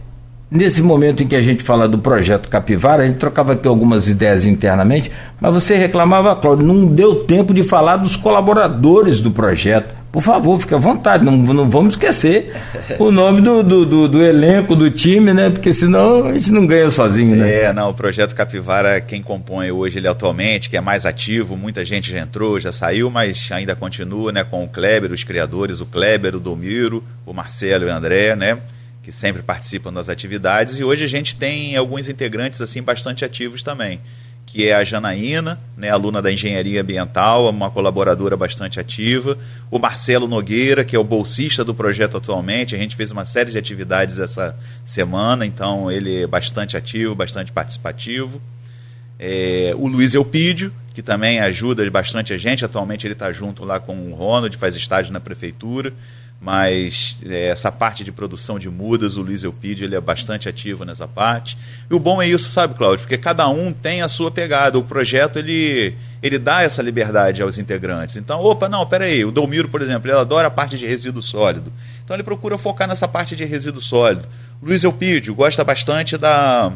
nesse momento em que a gente fala do projeto Capivara, a gente trocava aqui algumas ideias internamente, mas você reclamava, Cláudio, não deu tempo de falar dos colaboradores do projeto. Por favor, fique à vontade, não, não vamos esquecer o nome do, do, do, do, elenco, do time, né? Porque senão a gente não ganha sozinho, né?
É, não, o projeto Capivara, quem compõe hoje ele atualmente, que é mais ativo, muita gente já entrou, já saiu, mas ainda continua, né? Com o Kleber, os criadores, o Kleber, o Domiro, o Marcelo e o André, né? Que sempre participam das atividades. E hoje a gente tem alguns integrantes, assim, bastante ativos também que é a Janaína, né, aluna da Engenharia Ambiental, uma colaboradora bastante ativa. O Marcelo Nogueira, que é o bolsista do projeto atualmente. A gente fez uma série de atividades essa semana, então ele é bastante ativo, bastante participativo. É, o Luiz Elpídio, que também ajuda bastante a gente. Atualmente ele está junto lá com o Ronald, faz estágio na prefeitura mas é, essa parte de produção de mudas, o Luiz Elpidio, ele é bastante ativo nessa parte. E o bom é isso, sabe, Cláudio? Porque cada um tem a sua pegada. O projeto, ele, ele dá essa liberdade aos integrantes. Então, opa, não, peraí, o Dolmiro, por exemplo, ele adora a parte de resíduo sólido. Então, ele procura focar nessa parte de resíduo sólido. O Luiz Elpidio gosta bastante da,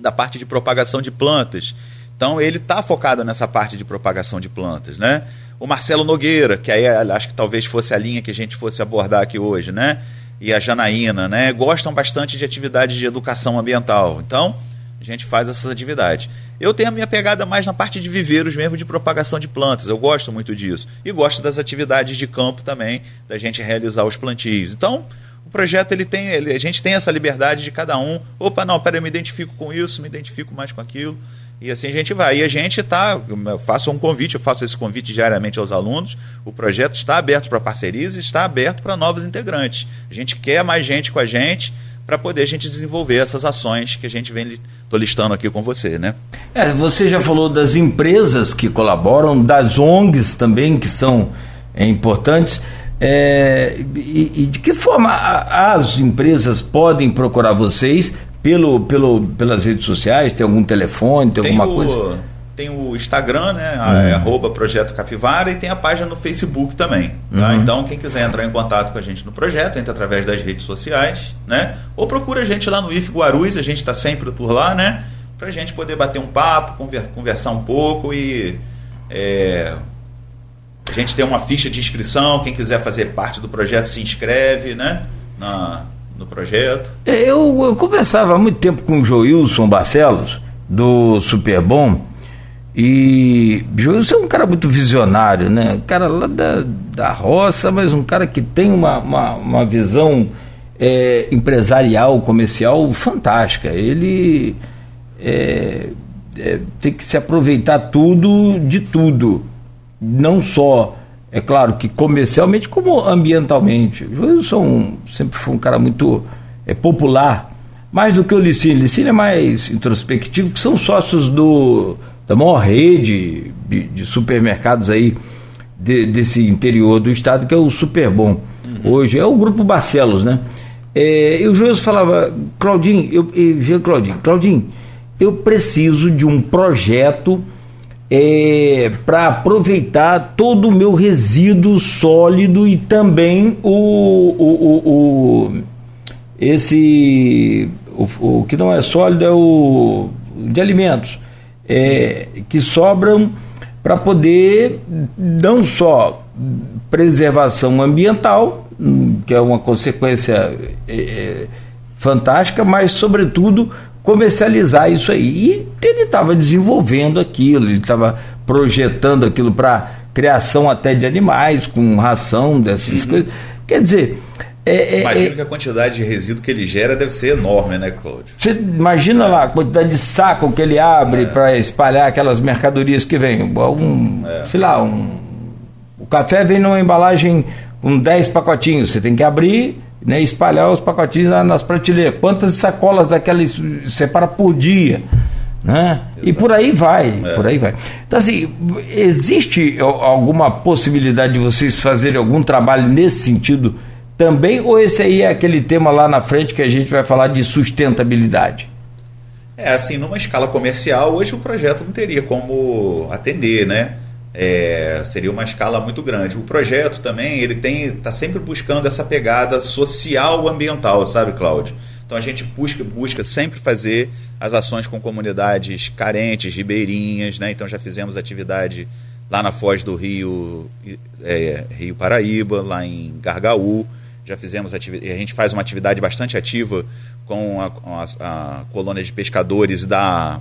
da parte de propagação de plantas. Então, ele está focado nessa parte de propagação de plantas, né? O Marcelo Nogueira, que aí acho que talvez fosse a linha que a gente fosse abordar aqui hoje, né? E a Janaína, né? Gostam bastante de atividades de educação ambiental. Então, a gente faz essas atividades. Eu tenho a minha pegada mais na parte de viveiros mesmo, de propagação de plantas. Eu gosto muito disso. E gosto das atividades de campo também, da gente realizar os plantios. Então, o projeto ele tem, ele, a gente tem essa liberdade de cada um. Opa, não, peraí, eu me identifico com isso, me identifico mais com aquilo. E assim a gente vai. E a gente está, faço um convite, eu faço esse convite diariamente aos alunos. O projeto está aberto para parcerias e está aberto para novos integrantes. A gente quer mais gente com a gente para poder a gente desenvolver essas ações que a gente vem tô listando aqui com você, né?
É, você já falou das empresas que colaboram, das ONGs também que são é, importantes. É, e, e, de que forma as empresas podem procurar vocês pelo, pelo, pelas redes sociais? Tem algum telefone, tem, tem alguma o, coisa?
Tem o Instagram, né? Hum. arroba Projeto Capivara e tem a página no Facebook também. Tá? Uhum. Então, quem quiser entrar em contato com a gente no projeto, entra através das redes sociais, né? Ou procura a gente lá no IF Guarulhos, a gente está sempre por lá, né? Para a gente poder bater um papo, conversar um pouco e é, A gente tem uma ficha de inscrição, quem quiser fazer parte do projeto se inscreve, né? Na, no projeto.
É, eu, eu conversava há muito tempo com o Joilson Barcelos, do Superbom, e Joilson é um cara muito visionário, né? Um cara lá da, da roça, mas um cara que tem uma, uma, uma visão é, empresarial, comercial fantástica. Ele é, é, tem que se aproveitar tudo de tudo não só, é claro que comercialmente, como ambientalmente. O Wilson sempre foi um cara muito é, popular, mais do que o Licínio. O Licínio é mais introspectivo, que são sócios do, da maior rede de, de supermercados aí de, desse interior do estado, que é o Superbom. Uhum. Hoje é o Grupo Barcelos, né? É, e o Joelson falava, Claudinho, eu, eu, Claudinho, Claudinho, eu preciso de um projeto é, para aproveitar todo o meu resíduo sólido e também o, o, o, o esse o, o, que não é sólido é o de alimentos é, que sobram para poder não só preservação ambiental que é uma consequência é, é fantástica mas sobretudo comercializar isso aí. E ele estava desenvolvendo aquilo, ele estava projetando aquilo para criação até de animais, com ração dessas uhum. coisas. Quer dizer.
É, é, imagina é, que a quantidade de resíduo que ele gera deve ser enorme, né, Cláudio?
Você imagina lá a quantidade de saco que ele abre é. para espalhar aquelas mercadorias que vêm. Um, é. Sei lá, um, o café vem numa embalagem com 10 pacotinhos. Você tem que abrir, né, espalhar os pacotinhos nas prateleiras. Quantas sacolas daquelas separa por dia? Né? E por aí vai, é. por aí vai. Então assim, existe alguma possibilidade de vocês fazerem algum trabalho nesse sentido também, ou esse aí é aquele tema lá na frente que a gente vai falar de sustentabilidade?
É, assim, numa escala comercial, hoje o projeto não teria como atender, né? É, seria uma escala muito grande. O projeto também ele tem está sempre buscando essa pegada social ambiental, sabe, Cláudio? Então a gente busca, busca sempre fazer as ações com comunidades carentes, ribeirinhas, né? Então já fizemos atividade lá na Foz do Rio, é, Rio Paraíba, lá em Gargaú. Já fizemos atividade, a gente faz uma atividade bastante ativa com a, a, a colônia de pescadores da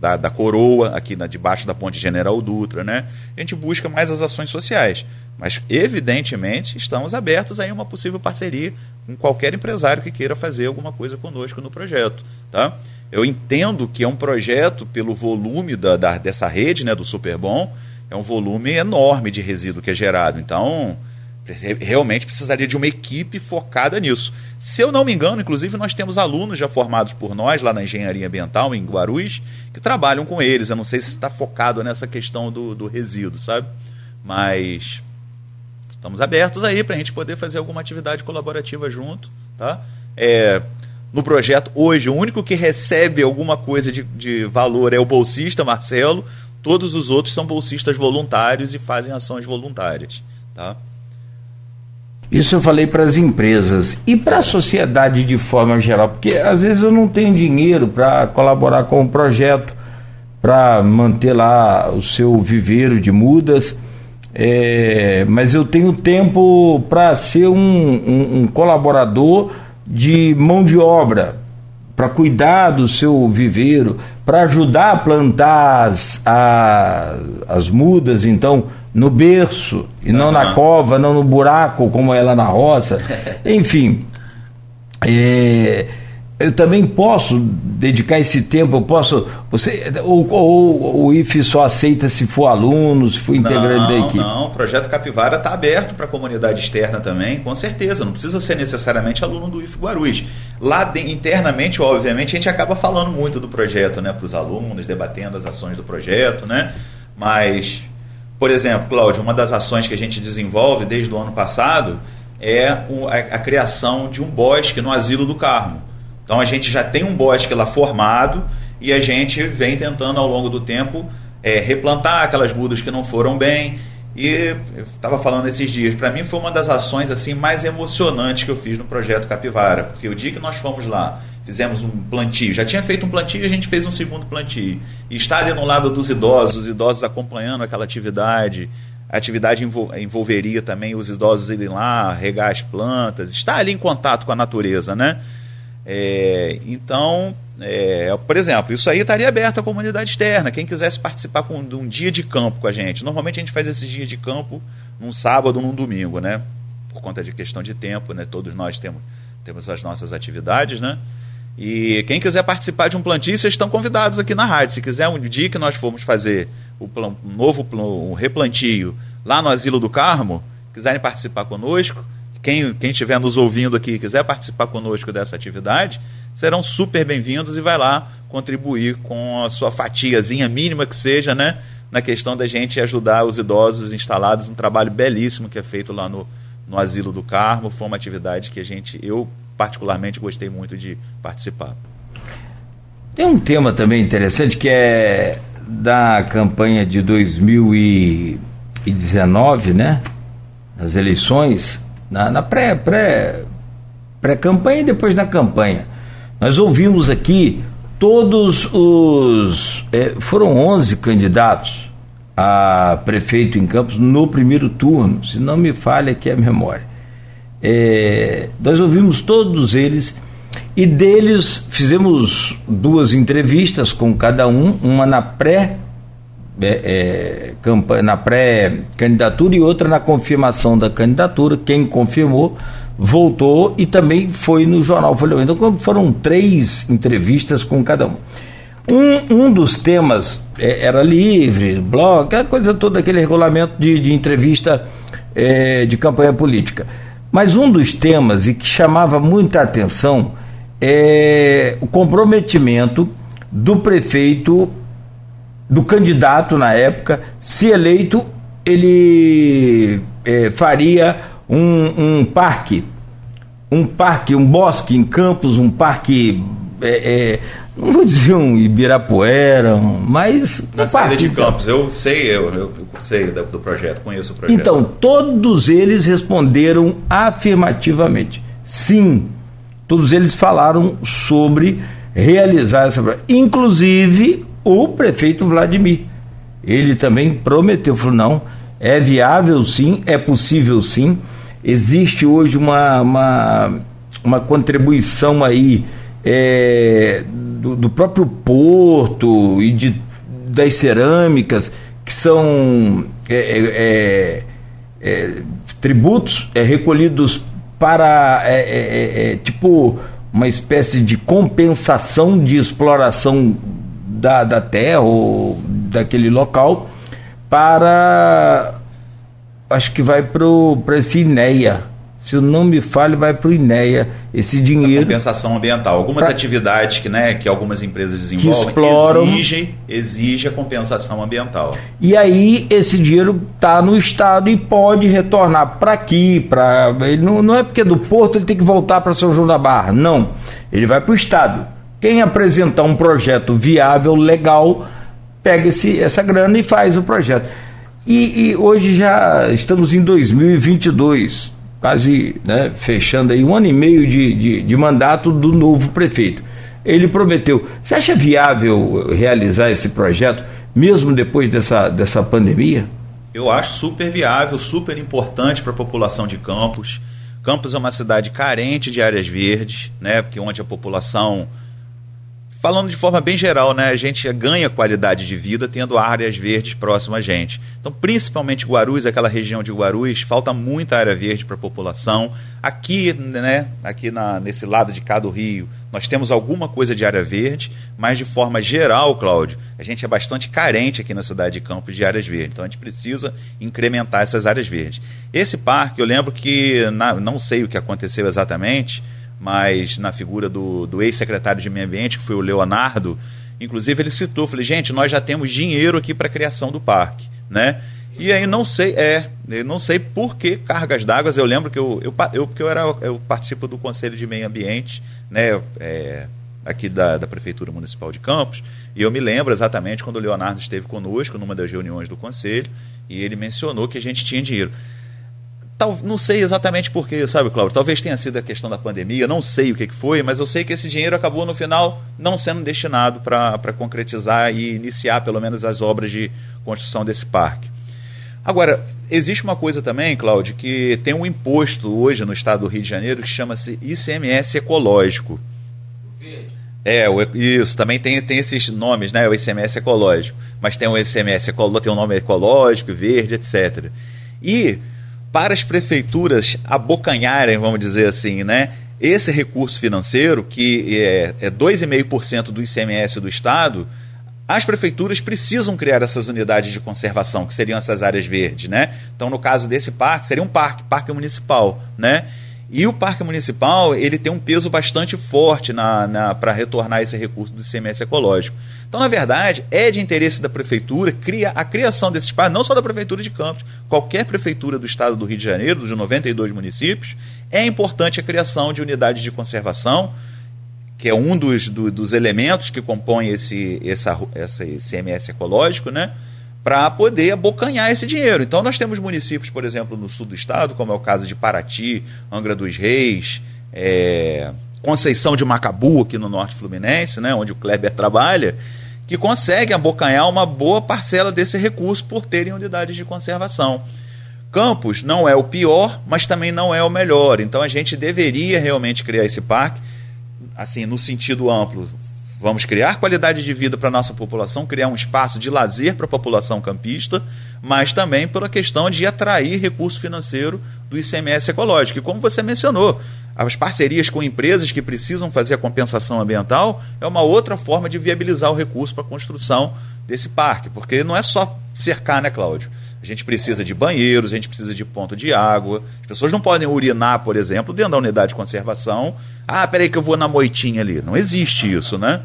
da, da coroa, aqui na, debaixo da ponte General Dutra, né? A gente busca mais as ações sociais. Mas, evidentemente, estamos abertos a uma possível parceria com qualquer empresário que queira fazer alguma coisa conosco no projeto. Tá? Eu entendo que é um projeto, pelo volume da, da, dessa rede, né, do Superbom, é um volume enorme de resíduo que é gerado. Então, realmente precisaria de uma equipe focada nisso. Se eu não me engano, inclusive, nós temos alunos já formados por nós lá na engenharia ambiental, em Guarulhos, que trabalham com eles. Eu não sei se está focado nessa questão do, do resíduo, sabe? Mas estamos abertos aí para a gente poder fazer alguma atividade colaborativa junto, tá? É, no projeto hoje, o único que recebe alguma coisa de, de valor é o bolsista Marcelo. Todos os outros são bolsistas voluntários e fazem ações voluntárias, tá?
Isso eu falei para as empresas e para a sociedade de forma geral, porque às vezes eu não tenho dinheiro para colaborar com o projeto, para manter lá o seu viveiro de mudas, é, mas eu tenho tempo para ser um, um, um colaborador de mão de obra, para cuidar do seu viveiro, para ajudar a plantar as, a, as mudas, então no berço e não uhum. na cova, não no buraco como ela na roça. Enfim, é, eu também posso dedicar esse tempo, eu posso. Você, ou, ou, o IF só aceita se for aluno, se for integrante
não,
da equipe?
Não, o projeto Capivara está aberto para a comunidade externa também, com certeza. Não precisa ser necessariamente aluno do IF Guarulhos. Lá de, internamente, obviamente, a gente acaba falando muito do projeto né, para os alunos, debatendo as ações do projeto, né? Mas por exemplo, Cláudio, uma das ações que a gente desenvolve desde o ano passado é a, criação de um bosque no Asilo do Carmo. Então a gente já tem um bosque lá formado e a gente vem tentando ao longo do tempo é, replantar aquelas mudas que não foram bem. E estava falando esses dias, para mim foi uma das ações assim mais emocionantes que eu fiz no projeto Capivara, porque o dia que nós fomos lá fizemos um plantio. Já tinha feito um plantio e a gente fez um segundo plantio. E estar ali no lado dos idosos, os idosos acompanhando aquela atividade, A atividade envolveria também os idosos irem lá, regar as plantas, estar ali em contato com a natureza, né? É, então, é, por exemplo, isso aí estaria aberto à comunidade externa. Quem quisesse participar com, de um dia de campo com a gente. Normalmente a gente faz esses dias de campo num sábado num domingo, né? Por conta de questão de tempo, né? Todos nós temos, temos as nossas atividades, né? E quem quiser participar de um plantio, vocês estão convidados aqui na rádio. Se quiser um dia que nós formos fazer o um novo um replantio lá no Asilo do Carmo, quiserem participar conosco, quem, quem estiver nos ouvindo aqui quiser participar conosco dessa atividade, serão super bem-vindos e vai lá contribuir com a sua fatiazinha mínima que seja, né? Na questão da gente ajudar os idosos instalados, um trabalho belíssimo que é feito lá no, no Asilo do Carmo. Foi uma atividade que a gente, eu particularmente gostei muito de participar.
Tem um tema também interessante que é da campanha de 2019, né? As eleições, na, na pré, pré, pré-campanha e depois na campanha. Nós ouvimos aqui todos os. É, foram 11 candidatos a prefeito em Campos no primeiro turno, se não me falha aqui a memória. É, nós ouvimos todos eles e deles fizemos duas entrevistas com cada um, uma na pré é, é, na pré-candidatura e outra na confirmação da candidatura. Quem confirmou voltou e também foi no jornal Folha. Então foram três entrevistas com cada um. Um, um dos temas é, era livre, blog, a coisa toda, aquele regulamento de, de entrevista é, de campanha política. Mas um dos temas e que chamava muita atenção é o comprometimento do prefeito, do candidato na época, se eleito, ele é, faria um, um, parque, um parque, um bosque em Campos, um parque é, é, não vou dizer um Ibirapuera, mas.
Na saída de Campos, eu sei, eu, eu sei do, do, projeto, conheço o projeto.
Então, todos eles responderam afirmativamente. Sim, todos eles falaram sobre realizar essa. Inclusive o prefeito Vladimir. Ele também prometeu, falou: não, é viável sim, é possível sim. Existe hoje uma, uma, uma contribuição aí é, do, do, próprio porto e de, das cerâmicas, que são é, é, é, é tributos é, recolhidos para tipo uma espécie de compensação de exploração da, da terra ou daquele local para acho que vai para esse INEA se eu não me falho, vai para o INEA esse dinheiro.
A compensação ambiental. Algumas pra... atividades que, né, que algumas empresas desenvolvem
que exploram,
exigem, exige a compensação ambiental.
E aí esse dinheiro está no Estado e pode retornar para aqui. Ele não, não é porque é do Porto ele tem que voltar para São João da Barra. Não. Ele vai para o Estado. Quem apresentar um projeto viável, legal, pega esse, essa grana e faz o projeto. E, e hoje já estamos em 2022 quase né, fechando aí um ano e meio de, de, de, mandato do novo prefeito. Ele prometeu. Você acha viável realizar esse projeto, mesmo depois dessa, dessa pandemia?
Eu acho super viável, super importante para a população de Campos. Campos é uma cidade carente de áreas verdes, né? Porque onde a população falando de forma bem geral, né, a gente ganha qualidade de vida tendo áreas verdes próximas a gente. Então, principalmente Guarulhos, aquela região de Guarulhos, falta muita área verde para a população. Aqui, né, aqui na, nesse lado de cá do Rio, nós temos alguma coisa de área verde, mas de forma geral, Cláudio, a gente é bastante carente aqui na cidade de Campos de áreas verdes. Então, a gente precisa incrementar essas áreas verdes. Esse parque, eu lembro que, na, não sei o que aconteceu exatamente, mas na figura do, do ex-secretário de Meio Ambiente, que foi o Leonardo, inclusive ele citou, falei, gente, nós já temos dinheiro aqui para a criação do parque, né? E aí não sei, é, não sei por que cargas d'água, eu lembro que eu, eu, eu, porque eu, era, eu participo do Conselho de Meio Ambiente, né, é, aqui da, da Prefeitura Municipal de Campos, e eu me lembro exatamente quando o Leonardo esteve conosco numa das reuniões do Conselho, e ele mencionou que a gente tinha dinheiro. Tal, não sei exatamente porquê, sabe, Cláudio? Talvez tenha sido a questão da pandemia, não sei o que, que foi, mas eu sei que esse dinheiro acabou no final não sendo destinado para concretizar e iniciar pelo menos as obras de construção desse parque. Agora, existe uma coisa também, Cláudio, que tem um imposto hoje no estado do Rio de Janeiro que chama-se ICMS ecológico. É, isso, também tem, tem esses nomes, né? O ICMS ecológico. Mas tem o ICMS ecológico, tem o um nome ecológico, verde, etc. E para as prefeituras abocanharem, vamos dizer assim, né? Esse recurso financeiro, que é, é 2,5% do ICMS do Estado, as prefeituras precisam criar essas unidades de conservação, que seriam essas áreas verdes, né? Então, no caso desse parque, seria um parque, parque municipal, né? E o parque municipal ele tem um peso bastante forte na, na para retornar esse recurso do ICMS ecológico. Então, na verdade, é de interesse da prefeitura cria, a criação desses parques, não só da prefeitura de Campos, qualquer prefeitura do estado do Rio de Janeiro, dos 92 municípios, é importante a criação de unidades de conservação, que é um dos, do, dos elementos que compõem esse, essa, essa ICMS ecológico, né? Para poder abocanhar esse dinheiro. Então, nós temos municípios, por exemplo, no sul do estado, como é o caso de Paraty, Angra dos Reis, é, Conceição de Macabu, aqui no norte fluminense, né, onde o Kleber trabalha, que conseguem abocanhar uma boa parcela desse recurso por terem unidades de conservação. Campos não é o pior, mas também não é o melhor. Então, a gente deveria realmente criar esse parque, assim, no sentido amplo, Vamos criar qualidade de vida para a nossa população, criar um espaço de lazer para a população campista, mas também pela questão de atrair recurso financeiro do ICMS ecológico. E como você mencionou, as parcerias com empresas que precisam fazer a compensação ambiental é uma outra forma de viabilizar o recurso para a construção desse parque, porque não é só cercar, né, Cláudio? A gente precisa de banheiros, a gente precisa de ponto de água. As pessoas não podem urinar, por exemplo, dentro da unidade de conservação. Ah, peraí que eu vou na moitinha ali. Não existe isso, né?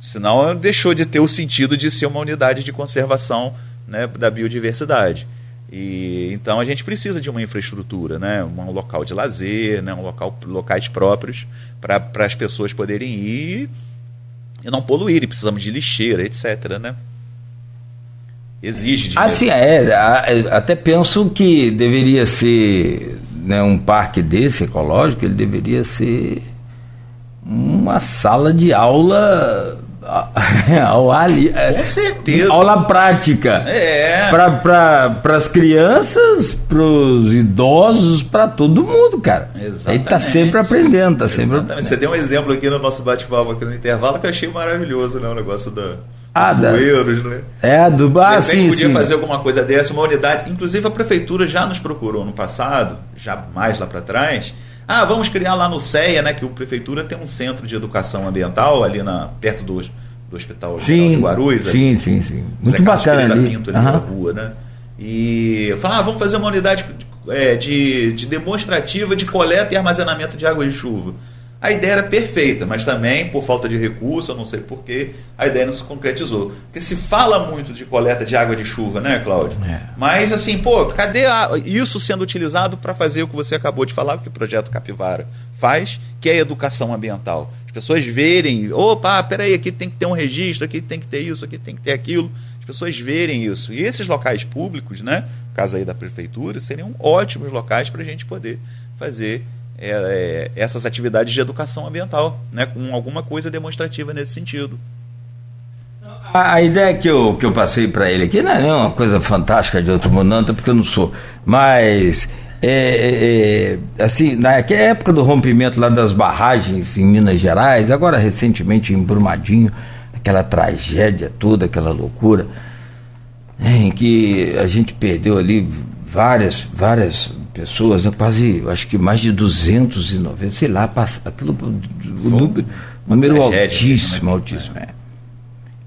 Senão deixou de ter o sentido de ser uma unidade de conservação né, da biodiversidade. E então a gente precisa de uma infraestrutura, né, um local de lazer, né, um local, locais próprios para as pessoas poderem ir e não poluir. precisamos de lixeira, etc. Né? Exige.
Assim é, até penso que deveria ser né, um parque desse ecológico, ele deveria ser uma sala de aula ao ar
é, Com certeza.
Aula prática.
É.
Para as crianças, para os idosos, para todo mundo, cara.
Exatamente.
Aí tá sempre aprendendo, tá sempre aprendendo.
Você deu um exemplo aqui no nosso bate-papo aqui no intervalo que eu achei maravilhoso, né? O negócio da.
Ah, da,
né?
É, do bar, sim,
podia
sim.
fazer alguma coisa dessa, uma unidade. Inclusive a prefeitura já nos procurou no passado, já mais lá para trás. Ah, vamos criar lá no CEA, né? Que a prefeitura tem um centro de educação ambiental ali na, perto do, do hospital
sim,
de Guarulhos.
Sim,
ali,
sim, sim. Muito bacana ali.
Pinto, ali uhum. na rua, né? E falar, ah, vamos fazer uma unidade é, de, de demonstrativa de coleta e armazenamento de água de chuva. A ideia era perfeita, mas também, por falta de recurso, eu não sei porquê, a ideia não se concretizou. Porque se fala muito de coleta de água de chuva, né, Cláudio?
É.
Mas, assim, pô, cadê a, isso sendo utilizado para fazer o que você acabou de falar, o que o Projeto Capivara faz, que é a educação ambiental? As pessoas verem, opa, peraí, aqui tem que ter um registro, aqui tem que ter isso, aqui tem que ter aquilo. As pessoas verem isso. E esses locais públicos, né, no caso aí da prefeitura, seriam ótimos locais para a gente poder fazer é, é, essas atividades de educação ambiental, né, com alguma coisa demonstrativa nesse sentido.
A, ideia que eu, que eu passei para ele aqui não é uma coisa fantástica de outro mundo, não, porque eu não sou, mas é, é, é, assim, naquela época do rompimento lá das barragens em Minas Gerais, agora recentemente em Brumadinho, aquela tragédia toda, aquela loucura, né, em que a gente perdeu ali várias, várias pessoas, né, quase, acho que mais de 290, sei lá, aquilo, o número, número altíssimo, né? altíssimo. É.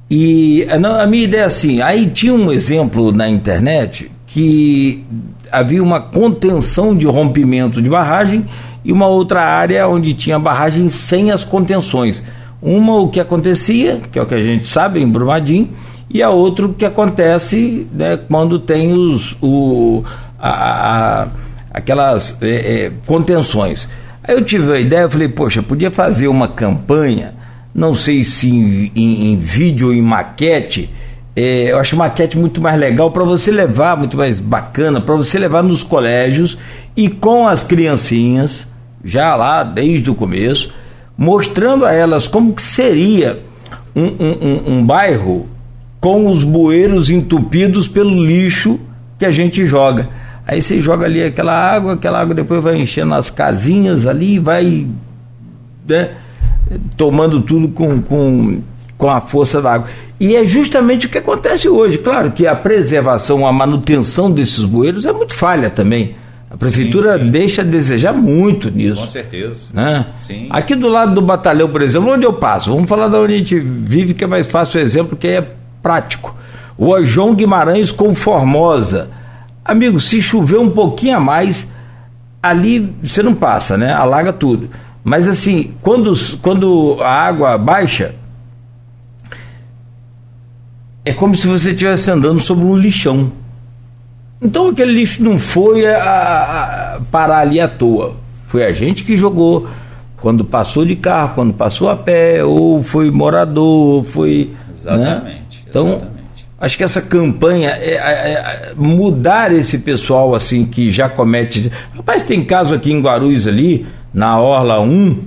E a, a minha ideia é assim, aí tinha um exemplo na internet que havia uma contenção de rompimento de barragem e uma outra área onde tinha barragem sem as contenções. Uma o que acontecia, que é o que a gente sabe em Brumadinho, e a outra o que acontece né, quando tem os, o, a, a aquelas é, é, contenções. Aí eu tive a ideia, eu falei, poxa, podia fazer uma campanha, não sei se em, em, em vídeo ou em maquete, é, eu acho maquete muito mais legal para você levar, muito mais bacana, para você levar nos colégios e com as criancinhas, já lá desde o começo, mostrando a elas como que seria um, um, um, um bairro com os bueiros entupidos pelo lixo que a gente joga. Aí você joga ali aquela água, aquela água depois vai enchendo as casinhas ali, vai né, tomando tudo com, com, com a força da água. E é justamente o que acontece hoje. Claro que a preservação, a manutenção desses bueiros é muito falha também. A prefeitura sim, sim. deixa a desejar muito nisso.
Com certeza.
Né? Sim. Aqui do lado do batalhão, por exemplo, onde eu passo, vamos falar da onde a gente vive, que é mais fácil o exemplo, que é prático. O João Guimarães com Formosa. Amigo, se chover um pouquinho a mais, ali você não passa, né? Alaga tudo. Mas assim, quando, quando a água baixa, é como se você estivesse andando sobre um lixão. Então aquele lixo não foi a, a, a parar ali à toa. Foi a gente que jogou. Quando passou de carro, quando passou a pé, ou foi morador, ou foi.
Exatamente.
Né? Então, exatamente. Acho que essa campanha é, é, é, mudar esse pessoal assim que já comete. Rapaz, tem caso aqui em Guarulhos ali, na Orla 1.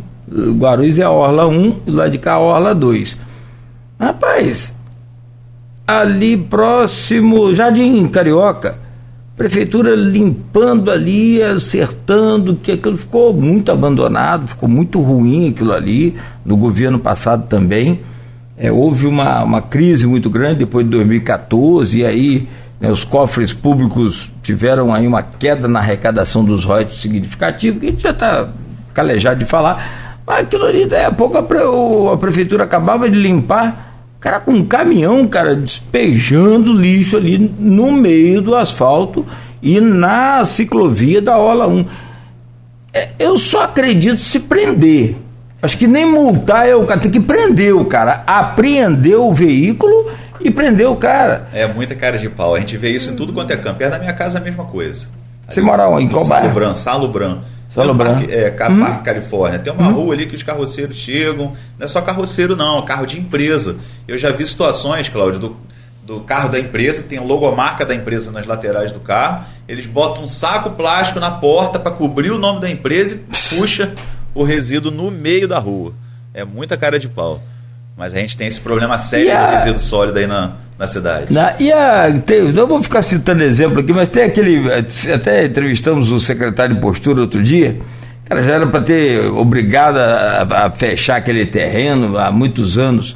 Guarulhos é a Orla 1 e lá de cá a Orla 2. Rapaz, ali próximo, Jardim Carioca, prefeitura limpando ali, acertando, que aquilo ficou muito abandonado, ficou muito ruim aquilo ali, no governo passado também. É, houve uma, uma crise muito grande depois de 2014, e aí né, os cofres públicos tiveram aí uma queda na arrecadação dos royalties significativo, que a gente já está calejado de falar, mas aquilo ali, daí a pouco a, a prefeitura acabava de limpar cara com um caminhão, cara, despejando lixo ali no meio do asfalto e na ciclovia da Ola 1. É, eu só acredito se prender. Acho que nem multar é o cara, tem que prender o cara, apreender o veículo e prender o cara.
É muita cara de pau. A gente vê isso em tudo quanto é campo. É da minha casa a mesma coisa.
Você mora onde? Em qual
bairro? Salo Branco.
Solo Branco.
é, hum. Parque Califórnia. Tem uma hum. rua ali que os carroceiros chegam. Não é só carroceiro, não, é carro de empresa. Eu já vi situações, Cláudio, do, do carro da empresa, tem a logomarca da empresa nas laterais do carro. Eles botam um saco plástico na porta para cobrir o nome da empresa e puxa o resíduo no meio da rua. É muita cara de pau. Mas a gente tem esse problema sério a... do resíduo sólido aí na, na cidade.
Na, e a, tem, eu vou ficar citando exemplo aqui, mas tem aquele. Até entrevistamos o secretário de postura outro dia. Cara, já era para ter obrigado a, a, fechar aquele terreno há muitos anos.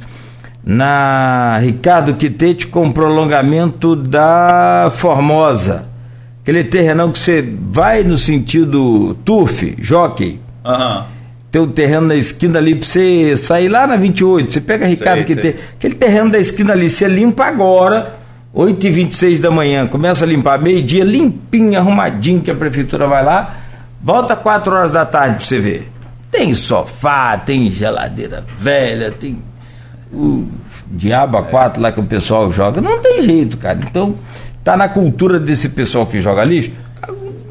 Na Ricardo Quitete com prolongamento da Formosa. Aquele terrenão que você vai no sentido turf, jockey.
Uhum
tem um terreno na esquina ali para você sair lá na 28. Você pega Ricardo sei, que sei. tem. Aquele terreno da esquina ali, você limpa agora, 8 e 26 da manhã, começa a limpar meio-dia, limpinho, arrumadinho, que a prefeitura vai lá, volta 4 horas da tarde para você ver. Tem sofá, tem geladeira velha, tem o diabo a quatro lá que o pessoal joga. Não tem jeito, cara. Então, tá na cultura desse pessoal que joga lixo,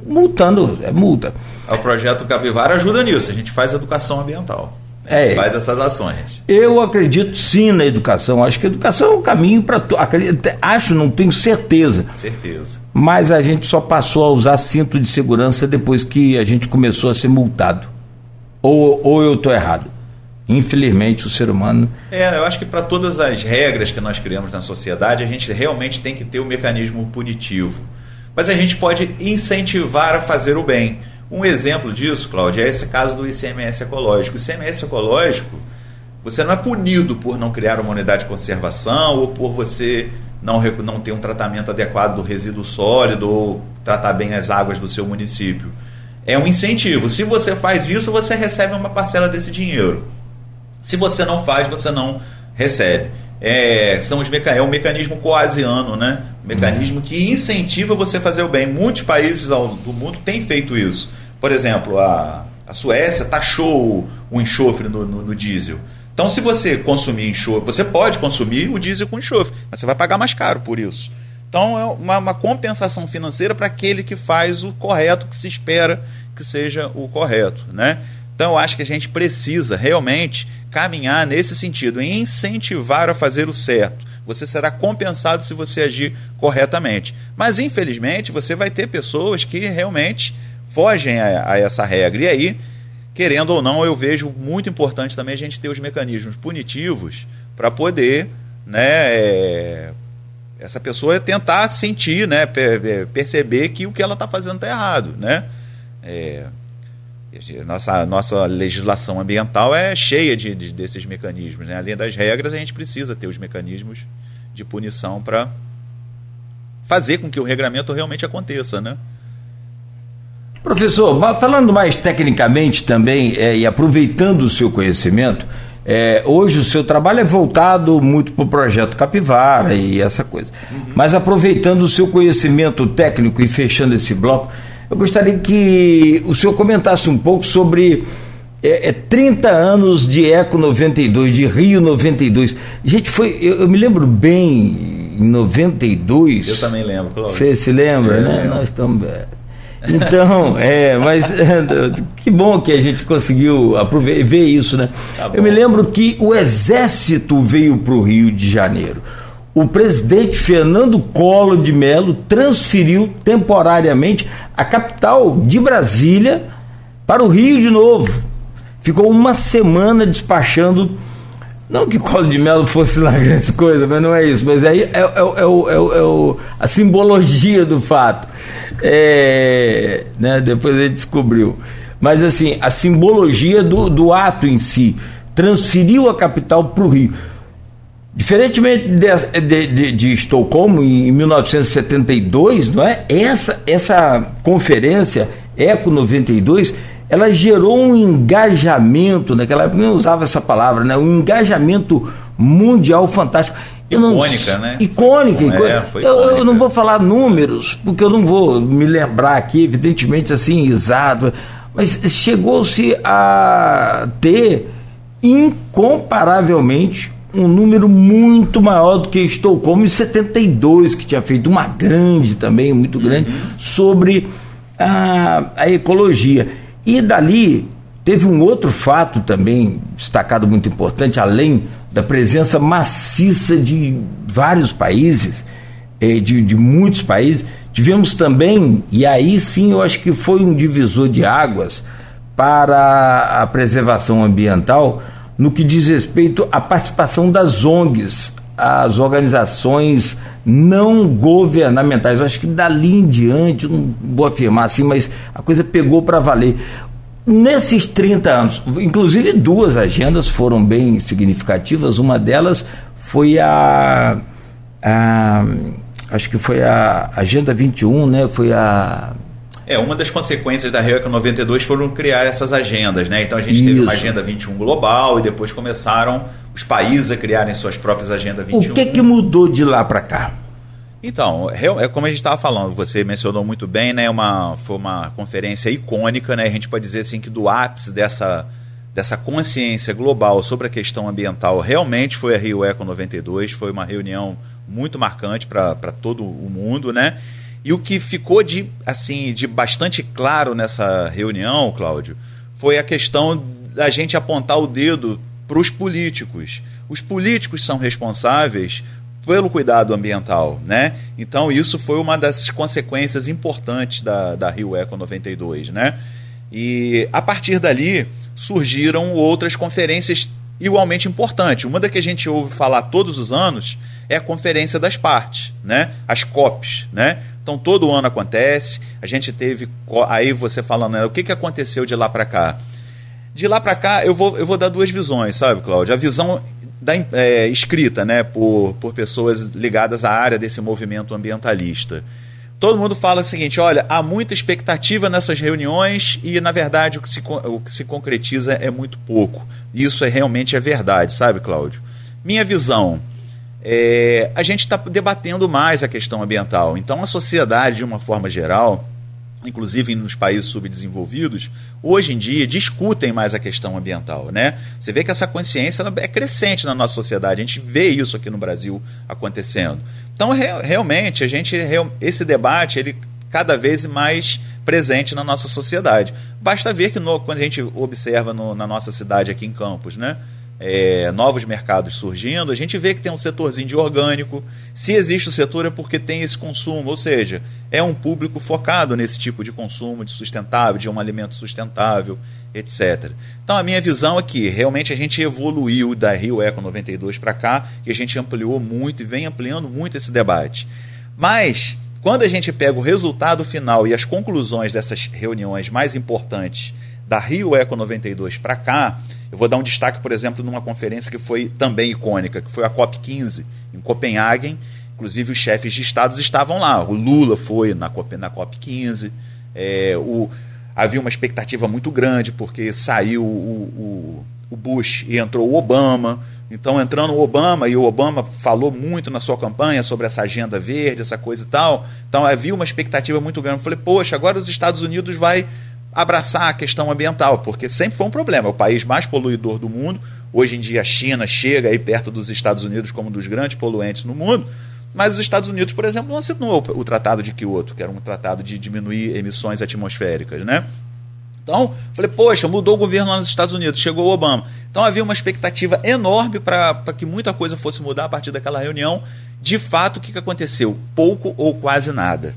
multando, é multa.
O projeto Capivara ajuda nisso, a gente faz educação ambiental.
É,
faz essas ações.
Eu acredito sim na educação. Acho que a educação é o caminho para. Acho, não tenho certeza.
Certeza.
Mas a gente só passou a usar cinto de segurança depois que a gente começou a ser multado. Ou, ou eu estou errado. Infelizmente, o ser humano.
É, eu acho que para todas as regras que nós criamos na sociedade, a gente realmente tem que ter o um mecanismo punitivo. Mas a gente pode incentivar a fazer o bem. Um exemplo disso, Cláudio, é esse caso do ICMS ecológico. O ICMS ecológico, você não é punido por não criar uma unidade de conservação ou por você não, não ter um tratamento adequado do resíduo sólido ou tratar bem as águas do seu município. É um incentivo. Se você faz isso, você recebe uma parcela desse dinheiro. Se você não faz, você não recebe. É, são os meca... é um mecanismo coasiano, né? Um mecanismo que incentiva você a fazer o bem. Muitos países do mundo têm feito isso. Por exemplo, a, a Suécia taxou o enxofre no, no, no diesel. Então, se você consumir enxofre, você pode consumir o diesel com enxofre, mas você vai pagar mais caro por isso. Então, é uma, uma compensação financeira para aquele que faz o correto, que se espera que seja o correto. Né? Então, eu acho que a gente precisa realmente caminhar nesse sentido, incentivar a fazer o certo. Você será compensado se você agir corretamente. Mas, infelizmente, você vai ter pessoas que realmente fogem a, a essa regra. E aí, querendo ou não, eu vejo muito importante também a gente ter os mecanismos punitivos para poder né, é, essa pessoa é tentar sentir, né, perceber que o que ela está fazendo está errado, né? É, nossa, nossa legislação ambiental é cheia de, de, desses mecanismos. Né? Além das regras, a gente precisa ter os mecanismos de punição para fazer com que o regramento realmente aconteça. Né?
Professor, falando mais tecnicamente também é, e aproveitando o seu conhecimento, é, hoje o seu trabalho é voltado muito para o projeto Capivara e essa coisa. Uhum. Mas aproveitando o seu conhecimento técnico e fechando esse bloco, eu gostaria que o senhor comentasse um pouco sobre é, é 30 anos de Eco 92, de Rio 92. Gente, foi. Eu, eu me lembro bem, em 92.
Eu também lembro,
Você se lembra, é, né? Nós estamos. É, então, é, mas que bom que a gente conseguiu ver isso, né? Tá Eu me lembro que o Exército veio para o Rio de Janeiro. O presidente Fernando Collor de Mello transferiu temporariamente a capital de Brasília para o Rio de novo. Ficou uma semana despachando não que Colo de Melo fosse lá grandes coisas, mas não é isso. Mas aí é, é, é, é a simbologia do fato. É, né, depois gente descobriu. Mas assim, a simbologia do, do ato em si. Transferiu a capital para o Rio. Diferentemente de, de, de, de, Estocolmo, em 1972, não é? essa, essa conferência, ECO 92, ela gerou um engajamento, naquela época não usava essa palavra, né? um engajamento mundial fantástico.
Icônica, não, né?
Icônica. É, foi eu, eu, não vou falar números, porque eu não vou me lembrar aqui, evidentemente assim, exato, mas chegou-se a ter incomparavelmente um número muito maior do que Estocolmo em 72, que tinha feito uma grande também, muito grande, uhum. sobre a, a ecologia. E dali teve um outro fato também destacado muito importante, além da presença maciça de vários países, eh, de, de muitos países. Tivemos também, e aí sim eu acho que foi um divisor de águas para a preservação ambiental, no que diz respeito à participação das ONGs, as organizações não governamentais. Eu acho que dali em diante, não vou afirmar assim, mas a coisa pegou para valer. Nesses 30 anos, inclusive duas agendas foram bem significativas. Uma delas foi a, a acho que foi a Agenda 21, né? Foi a
é, uma das consequências da Rio 92 foram criar essas agendas, né? Então a gente Isso. teve uma Agenda 21 global e depois começaram os países a criarem suas próprias Agenda 21.
O que que mudou de lá para cá?
Então, é como a gente estava falando, você mencionou muito bem, né? Uma, foi uma conferência icônica, né? A gente pode dizer assim que do ápice dessa, dessa consciência global sobre a questão ambiental realmente foi a Rio Eco 92, foi uma reunião muito marcante para todo o mundo, né? E o que ficou de, assim, de bastante claro nessa reunião, Cláudio, foi a questão da gente apontar o dedo para os políticos. Os políticos são responsáveis pelo cuidado ambiental, né? Então isso foi uma das consequências importantes da, da Rio Eco 92, né? E a partir dali surgiram outras conferências igualmente importantes. Uma da que a gente ouve falar todos os anos é a Conferência das Partes, né? As COPs, né? Então todo ano acontece. A gente teve aí você falando, né, o que, que aconteceu de lá para cá? De lá para cá eu vou, eu vou dar duas visões, sabe, Cláudio? A visão da, é, escrita, né, por, por pessoas ligadas à área desse movimento ambientalista. Todo mundo fala o seguinte: olha, há muita expectativa nessas reuniões e, na verdade, o que se, o que se concretiza é muito pouco. Isso é realmente é verdade, sabe, Cláudio? Minha visão é, a gente está debatendo mais a questão ambiental. Então, a sociedade, de uma forma geral, inclusive nos países subdesenvolvidos, hoje em dia discutem mais a questão ambiental, né? Você vê que essa consciência é crescente na nossa sociedade. A gente vê isso aqui no Brasil acontecendo. Então, re realmente, a gente esse debate ele cada vez mais presente na nossa sociedade. Basta ver que no, quando a gente observa no, na nossa cidade aqui em Campos, né? É, novos mercados surgindo, a gente vê que tem um setorzinho de orgânico. Se existe o setor é porque tem esse consumo, ou seja, é um público focado nesse tipo de consumo, de sustentável, de um alimento sustentável, etc. Então a minha visão é que realmente a gente evoluiu da Rio Eco 92 para cá e a gente ampliou muito e vem ampliando muito esse debate. Mas quando a gente pega o resultado final e as conclusões dessas reuniões mais importantes da Rio Eco 92 para cá, eu vou dar um destaque, por exemplo, numa conferência que foi também icônica, que foi a COP15 em Copenhague. Inclusive os chefes de estados estavam lá. O Lula foi na, COP, na COP15. É, havia uma expectativa muito grande, porque saiu o, o, o Bush e entrou o Obama. Então, entrando o Obama, e o Obama falou muito na sua campanha sobre essa agenda verde, essa coisa e tal. Então, havia uma expectativa muito grande. Eu falei, poxa, agora os Estados Unidos vai abraçar a questão ambiental, porque sempre foi um problema. É o país mais poluidor do mundo. Hoje em dia a China chega aí perto dos Estados Unidos como um dos grandes poluentes no mundo. Mas os Estados Unidos, por exemplo, não assinou o Tratado de Kyoto, que era um tratado de diminuir emissões atmosféricas, né? Então, falei, poxa, mudou o governo lá nos Estados Unidos, chegou o Obama. Então havia uma expectativa enorme para que muita coisa fosse mudar a partir daquela reunião. De fato, o que, que aconteceu? Pouco ou quase nada.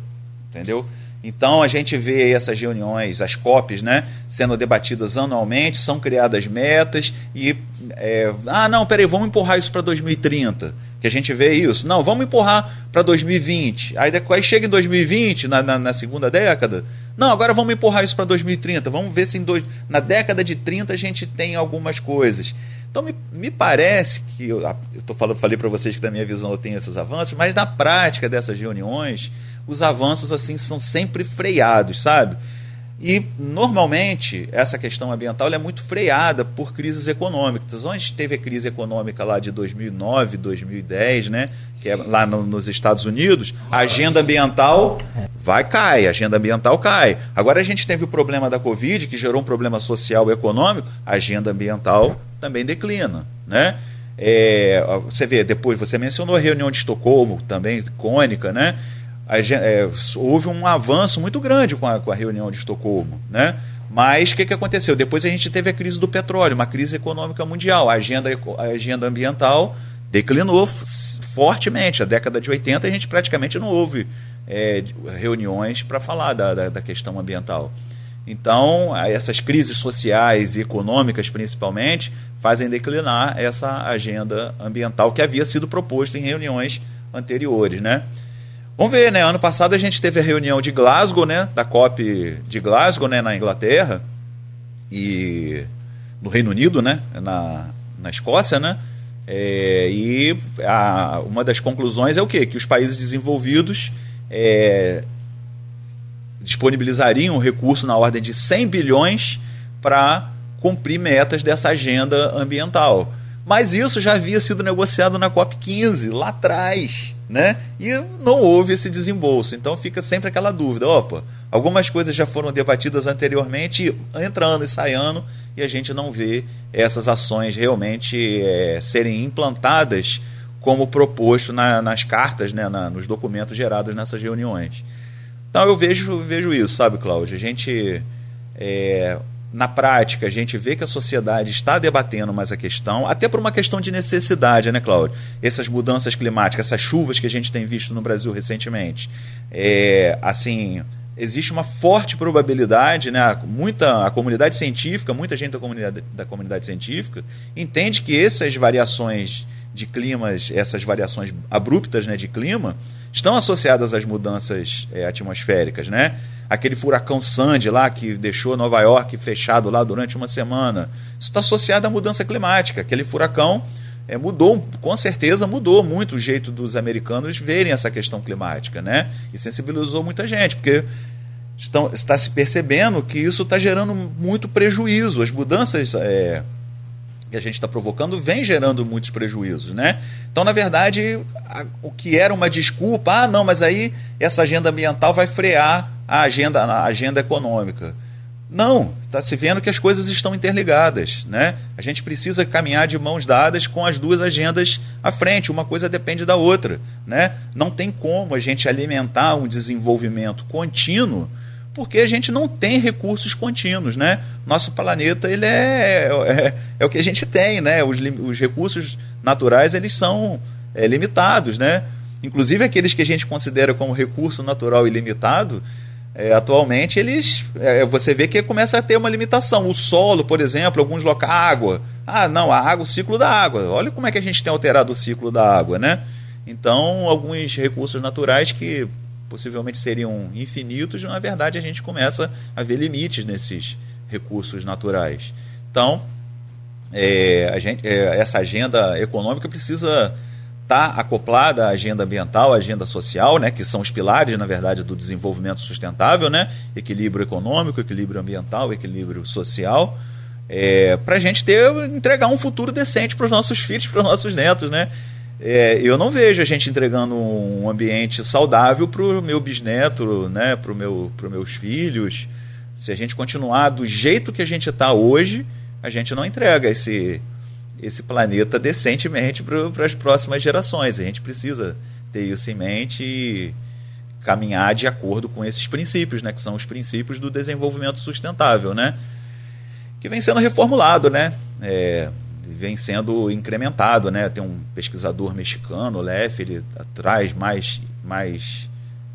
Entendeu? Então a gente vê essas reuniões, as COPs, né, sendo debatidas anualmente, são criadas metas e é, ah não, peraí, vamos empurrar isso para 2030, que a gente vê isso. Não, vamos empurrar para 2020. Aí depois chega em 2020, na, na, na, segunda década, não, agora vamos empurrar isso para 2030. Vamos ver se em dois, na década de 30 a gente tem algumas coisas. Então me, me parece que eu, eu tô falando, falei para vocês que da minha visão eu tenho esses avanços, mas na prática dessas reuniões os avanços assim são sempre freados, sabe? E normalmente essa questão ambiental é muito freada por crises econômicas. Onde teve a crise econômica lá de 2009, 2010, né? Que é lá no, nos Estados Unidos, a agenda ambiental vai cai, a agenda ambiental cai. Agora a gente teve o problema da Covid, que gerou um problema social e econômico, a agenda ambiental também declina, né? É, você vê, depois você mencionou a reunião de Estocolmo, também icônica, né? É, houve um avanço muito grande com a, com a reunião de Estocolmo, né? Mas o que, que aconteceu? Depois a gente teve a crise do petróleo, uma crise econômica mundial. A agenda, a agenda ambiental declinou fortemente. A década de 80 a gente praticamente não houve é, reuniões para falar da, da, da, questão ambiental. Então, essas crises sociais e econômicas, principalmente, fazem declinar essa agenda ambiental que havia sido proposta em reuniões anteriores, né? Vamos ver, né? Ano passado a gente teve a reunião de Glasgow, né? Da COP de Glasgow, né? Na Inglaterra e no Reino Unido, né? Na, na Escócia, né? É, e a, uma das conclusões é o quê? Que os países desenvolvidos é, disponibilizariam um recurso na ordem de 100 bilhões para cumprir metas dessa agenda ambiental. Mas isso já havia sido negociado na COP15, lá atrás né? E não houve esse desembolso. Então fica sempre aquela dúvida: opa, algumas coisas já foram debatidas anteriormente, entrando e saindo, e a gente não vê essas ações realmente é, serem implantadas como proposto na, nas cartas, né, na, nos documentos gerados nessas reuniões. Então eu vejo, vejo isso, sabe, Cláudio? A gente. É, na prática, a gente vê que a sociedade está debatendo mais a questão, até por uma questão de necessidade, né, Cláudio? Essas mudanças climáticas, essas chuvas que a gente tem visto no Brasil recentemente. É, assim, existe uma forte probabilidade, né, muita a comunidade científica, muita gente da comunidade, da comunidade científica entende que essas variações de climas, essas variações abruptas né, de clima, estão associadas às mudanças é, atmosféricas, né? Aquele furacão Sandy lá que deixou Nova York fechado lá durante uma semana. Isso está associado à mudança climática. Aquele furacão é, mudou, com certeza mudou muito o jeito dos americanos verem essa questão climática, né? E sensibilizou muita gente, porque estão, está se percebendo que isso está gerando muito prejuízo. As mudanças é, que a gente está provocando vem gerando muitos prejuízos, né? Então, na verdade, a, o que era uma desculpa, ah, não, mas aí essa agenda ambiental vai frear a agenda, a agenda econômica. Não, está se vendo que as coisas estão interligadas, né? A gente precisa caminhar de mãos dadas com as duas agendas à frente, uma coisa depende da outra, né? Não tem como a gente alimentar um desenvolvimento contínuo porque a gente não tem recursos contínuos, né? Nosso planeta ele é, é, é o que a gente tem, né? Os, os recursos naturais eles são é, limitados, né? Inclusive aqueles que a gente considera como recurso natural ilimitado, é, atualmente eles é, você vê que começa a ter uma limitação. O solo, por exemplo, alguns locais, água. Ah, não, a água, o ciclo da água. Olha como é que a gente tem alterado o ciclo da água, né? Então, alguns recursos naturais que possivelmente seriam infinitos, na verdade a gente começa a ver limites nesses recursos naturais. Então, é, a gente, é, essa agenda econômica precisa estar tá acoplada à agenda ambiental, à agenda social, né, que são os pilares, na verdade, do desenvolvimento sustentável, né, equilíbrio econômico, equilíbrio ambiental, equilíbrio social, é, para a gente ter entregar um futuro decente para os nossos filhos, para os nossos netos, né? É, eu não vejo a gente entregando um ambiente saudável para o meu bisneto, né, para meu, os meus filhos. Se a gente continuar do jeito que a gente está hoje, a gente não entrega esse, esse planeta decentemente para as próximas gerações. A gente precisa ter isso em mente e caminhar de acordo com esses princípios, né, que são os princípios do desenvolvimento sustentável, né, que vem sendo reformulado, né. É, vem sendo incrementado, né? Tem um pesquisador mexicano, Leff, ele traz mais, mais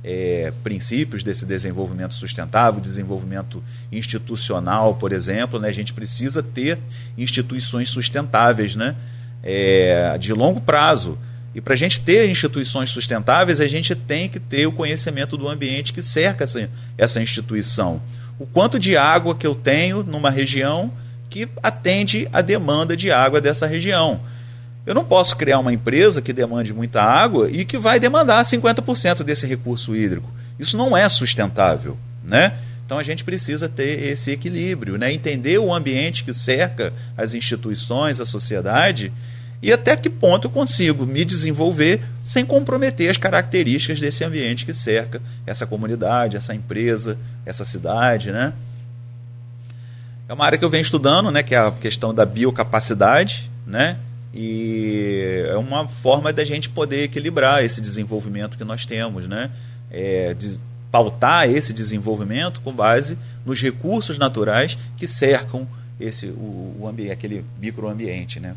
é, princípios desse desenvolvimento sustentável, desenvolvimento institucional, por exemplo, né? A gente precisa ter instituições sustentáveis, né? É, de longo prazo. E para a gente ter instituições sustentáveis, a gente tem que ter o conhecimento do ambiente que cerca essa, essa instituição. O quanto de água que eu tenho numa região que atende a demanda de água dessa região. Eu não posso criar uma empresa que demande muita água e que vai demandar 50% desse recurso hídrico. Isso não é sustentável, né? Então a gente precisa ter esse equilíbrio, né? entender o ambiente que cerca as instituições, a sociedade e até que ponto eu consigo me desenvolver sem comprometer as características desse ambiente que cerca essa comunidade, essa empresa, essa cidade, né? É uma área que eu venho estudando, né, que é a questão da biocapacidade, né? E é uma forma da gente poder equilibrar esse desenvolvimento que nós temos, né? É, de, pautar esse desenvolvimento com base nos recursos naturais que cercam esse o, o ambiente, aquele microambiente, né?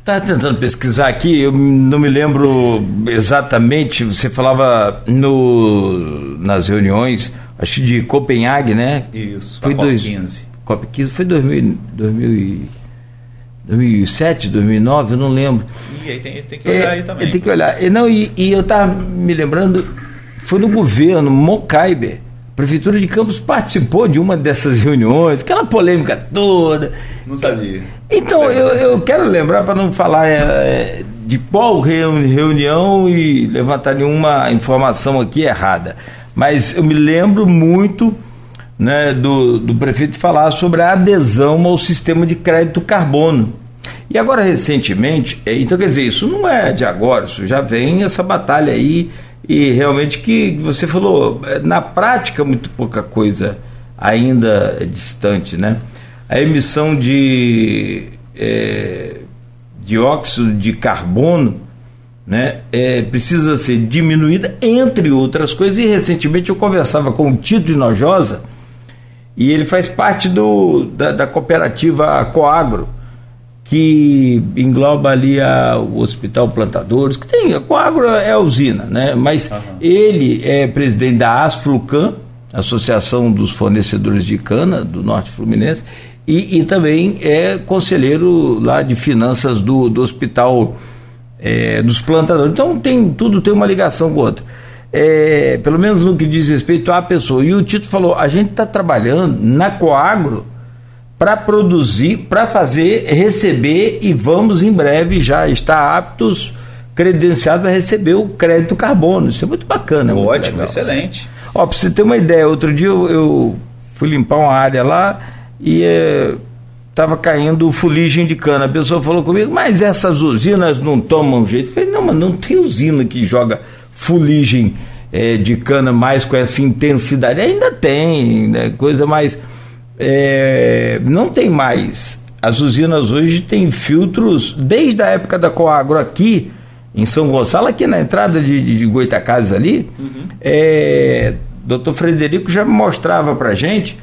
Estava tentando pesquisar aqui, eu não me lembro exatamente, você falava no, nas reuniões acho de Copenhague, né?
Isso, foi dois, 15.
COP 15 foi 2000, 2000, 2007, 2009, eu não lembro.
E aí tem, tem que olhar é, aí também.
Tem que olhar. E, não, e, e eu estava me lembrando, foi no governo, Mocaibe, Prefeitura de Campos participou de uma dessas reuniões, aquela polêmica toda.
Não sabia.
Então, eu, eu quero lembrar, para não falar é, de qual reunião e levantar nenhuma informação aqui errada. Mas eu me lembro muito né, do, do prefeito falar sobre a adesão ao sistema de crédito carbono. E agora, recentemente, é, então quer dizer, isso não é de agora, isso já vem essa batalha aí, e realmente que você falou, é, na prática, muito pouca coisa ainda é distante, né? A emissão de é, dióxido de carbono né, é, precisa ser diminuída, entre outras coisas. E recentemente eu conversava com o Tito Inojosa, e ele faz parte do, da, da cooperativa Coagro, que engloba ali a, o Hospital Plantadores, que tem, a Coagro é a usina, né? mas uhum. ele é presidente da Asflucan, Associação dos Fornecedores de Cana do Norte Fluminense, e, e também é conselheiro lá de finanças do, do Hospital é, dos plantadores. Então tem tudo tem uma ligação com o outro. É, pelo menos no que diz respeito à pessoa. E o Tito falou: a gente está trabalhando na Coagro para produzir, para fazer, receber e vamos em breve já estar aptos, credenciados a receber o crédito carbono. Isso é muito bacana. É
Ótimo, excelente.
Ó, para você ter uma ideia, outro dia eu, eu fui limpar uma área lá e. É, estava caindo fuligem de cana. A pessoa falou comigo, mas essas usinas não tomam jeito. Eu falei, não, mas não tem usina que joga fuligem é, de cana mais com essa intensidade. Ainda tem, né, coisa mais. É, não tem mais. As usinas hoje têm filtros, desde a época da Coagro aqui, em São Gonçalo, aqui na entrada de, de, de Goitacazes ali, uhum. é, doutor Frederico já mostrava para gente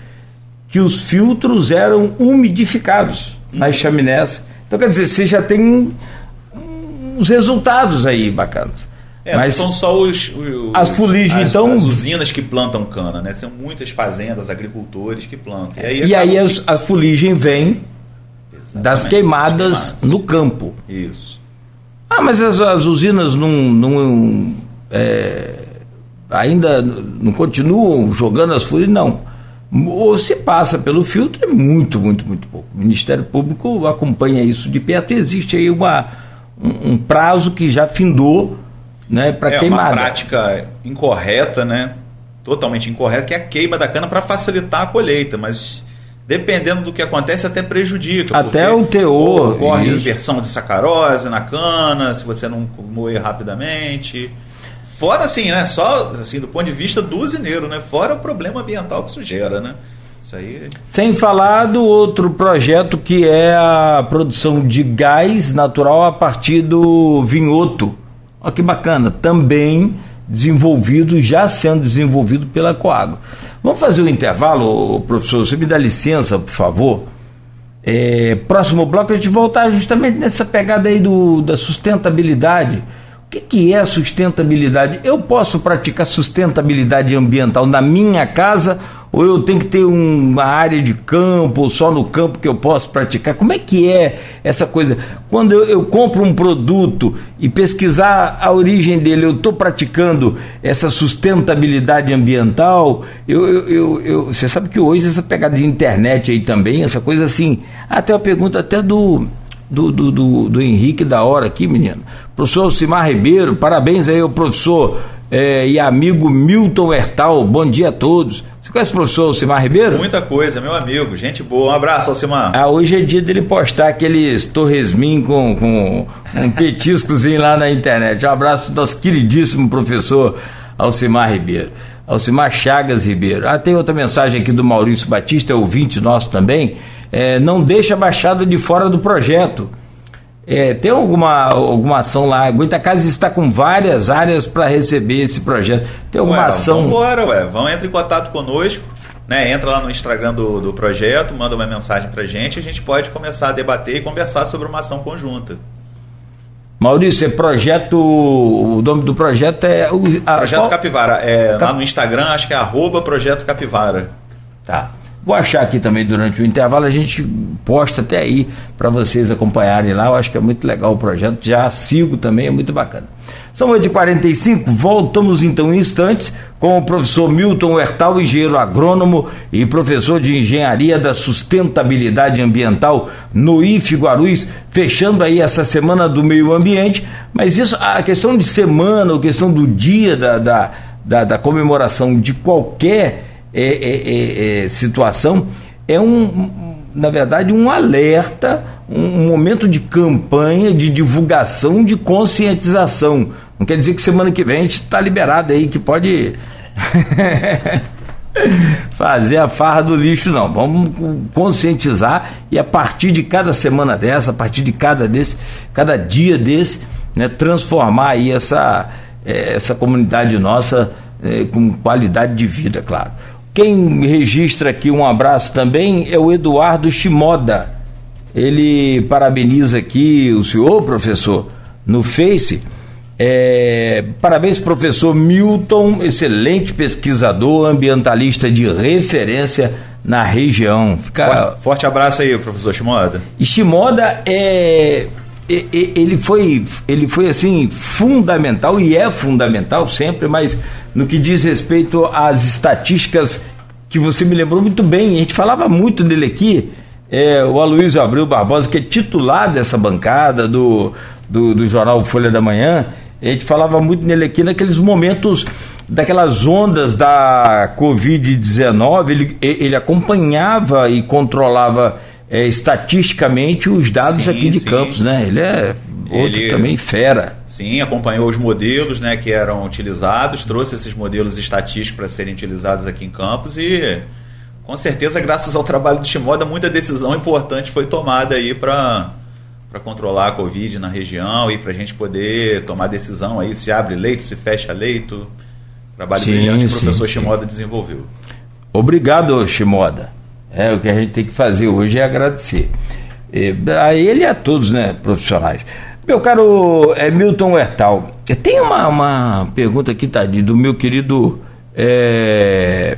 que os filtros eram umidificados nas chaminés. Então, quer dizer, você já tem uns resultados aí bacanas.
É, Mas são só os, os
as fuligens, então.
As usinas que plantam cana, né? São muitas fazendas, agricultores que plantam.
E aí, e aí as, a fuligem vem das queimadas, no campo.
Isso.
Ah, mas as, as usinas não, não é, ainda não continuam jogando as fuligens? Não. Ou se passa pelo filtro, é muito, muito, muito pouco. O Ministério Público acompanha isso de perto. Existe aí uma, um, um prazo que já findou né, para
é
queimada.
É uma prática incorreta, né? Totalmente incorreta, que é a queima da cana para facilitar a colheita, mas dependendo do que acontece, até prejudica.
Até o teor.
Ocorre inversão de sacarose na cana, se você não moer rapidamente. Fora assim, né? Só assim, do ponto de vista do usineiro, né? Fora o problema ambiental que isso gera, né? Isso aí...
Sem falar do outro projeto que é a produção de gás natural a partir do vinhoto. Olha que bacana, também desenvolvido, já sendo desenvolvido pela Coagro. Vamos fazer o um intervalo, professor? Você me dá licença, por favor? É, próximo bloco a gente voltar justamente nessa pegada aí do, da sustentabilidade que, que é sustentabilidade? Eu posso praticar sustentabilidade ambiental na minha casa ou eu tenho que ter uma área de campo, só no campo que eu posso praticar? Como é que é essa coisa? Quando eu, eu compro um produto e pesquisar a origem dele, eu estou praticando essa sustentabilidade ambiental? Eu, eu, eu, eu, você sabe que hoje essa pegada de internet aí também, essa coisa assim, até uma pergunta até do do, do, do, do Henrique da hora aqui, menino. Professor Simar Ribeiro, parabéns aí ao professor é, e amigo Milton Hertal. Bom dia a todos. Você conhece o professor Simar Ribeiro?
Muita coisa, meu amigo. Gente boa. Um abraço, Alcimar.
Ah, hoje é dia dele postar aqueles torresmin com, com um petiscozinho lá na internet. Um abraço do nosso queridíssimo professor Alcimar Ribeiro. Alcimar Chagas Ribeiro. Ah, tem outra mensagem aqui do Maurício Batista, ouvinte nosso também é, não deixa a Baixada de fora do projeto. É, tem alguma, alguma ação lá? Goitacazes está com várias áreas para receber esse projeto. Tem alguma
ué,
ação?
Vamos embora, ué. Vão entrar em contato conosco. Né, entra lá no Instagram do, do projeto, manda uma mensagem para gente, a gente pode começar a debater e conversar sobre uma ação conjunta.
Maurício, é projeto. O nome do projeto é. O,
a, projeto qual? Capivara. É, Cap... Lá no Instagram, acho que é arroba Projeto Capivara.
Tá. Vou achar aqui também durante o intervalo, a gente posta até aí para vocês acompanharem lá. Eu acho que é muito legal o projeto. Já sigo também, é muito bacana. São 8h45, voltamos então em instantes com o professor Milton Hertal, engenheiro agrônomo e professor de engenharia da sustentabilidade ambiental no IF Guarulhos, fechando aí essa semana do meio ambiente. Mas isso, a questão de semana, a questão do dia da, da, da, da comemoração de qualquer é, é, é, é, situação é um, na verdade, um alerta, um, momento de campanha, de divulgação, de conscientização. Não quer dizer que semana que vem a gente está liberado aí, que pode fazer a farra do lixo, não. Vamos conscientizar e a partir de cada semana dessa, a partir de cada desse, cada dia desse, né, transformar aí essa, é, essa comunidade nossa é, com qualidade de vida, claro. Quem registra aqui um abraço também é o Eduardo Shimoda. Ele parabeniza aqui o senhor, professor, no Face. É, parabéns, professor Milton, excelente pesquisador, ambientalista de referência na região.
Fica... Forte, forte abraço aí, professor Shimoda.
E Shimoda é, ele foi, ele foi assim fundamental e é fundamental sempre, mas no que diz respeito às estatísticas que você me lembrou muito bem, a gente falava muito dele aqui, é, o Aloysio Abreu Barbosa, que é titular dessa bancada do, do, do jornal Folha da Manhã, a gente falava muito nele aqui naqueles momentos daquelas ondas da Covid-19, ele, ele acompanhava e controlava é, estatisticamente os dados sim, aqui de sim. Campos, né? Ele é outro ele, também fera.
Sim, acompanhou os modelos né, que eram utilizados, trouxe esses modelos estatísticos para serem utilizados aqui em Campos e com certeza, graças ao trabalho do Shimoda, muita decisão importante foi tomada aí para para controlar a Covid na região e para a gente poder tomar decisão aí se abre leito, se fecha leito, Trabalho sim, brilhante que o professor sim, Shimoda sim. desenvolveu.
Obrigado, Shimoda. É, o que a gente tem que fazer hoje é agradecer. E, a ele e a todos, né, profissionais. Meu caro é, Milton Hertal, tem uma, uma pergunta aqui, tá, do meu querido é,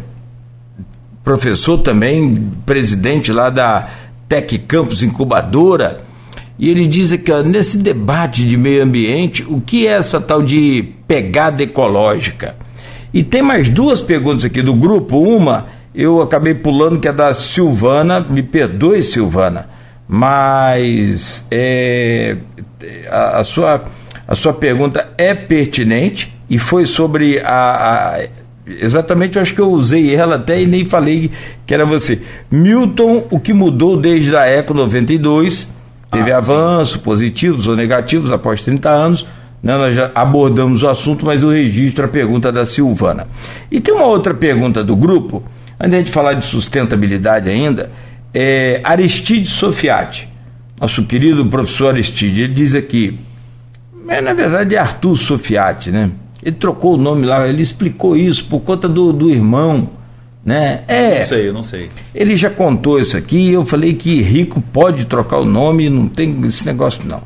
professor também, presidente lá da Tec Campus Incubadora, e ele diz que ó, nesse debate de meio ambiente, o que é essa tal de pegada ecológica? E tem mais duas perguntas aqui do grupo. Uma, eu acabei pulando, que é da Silvana, me perdoe, Silvana, mas é, a, a, sua, a sua pergunta é pertinente e foi sobre a, a Exatamente, eu acho que eu usei ela até e nem falei que era você. Milton, o que mudou desde a Eco 92? Teve ah, avanço, sim. positivos ou negativos após 30 anos. Né, nós já abordamos o assunto, mas o registro, a pergunta da Silvana. E tem uma outra pergunta do grupo, antes de a gente falar de sustentabilidade ainda, é Aristide Sofiati, nosso querido professor Aristide, ele diz aqui, mas na verdade é Arthur Sofiati, né? Ele trocou o nome lá, ele explicou isso por conta do, do irmão, né?
É. Não sei, eu não sei.
Ele já contou isso aqui, eu falei que rico pode trocar o nome, não tem esse negócio não.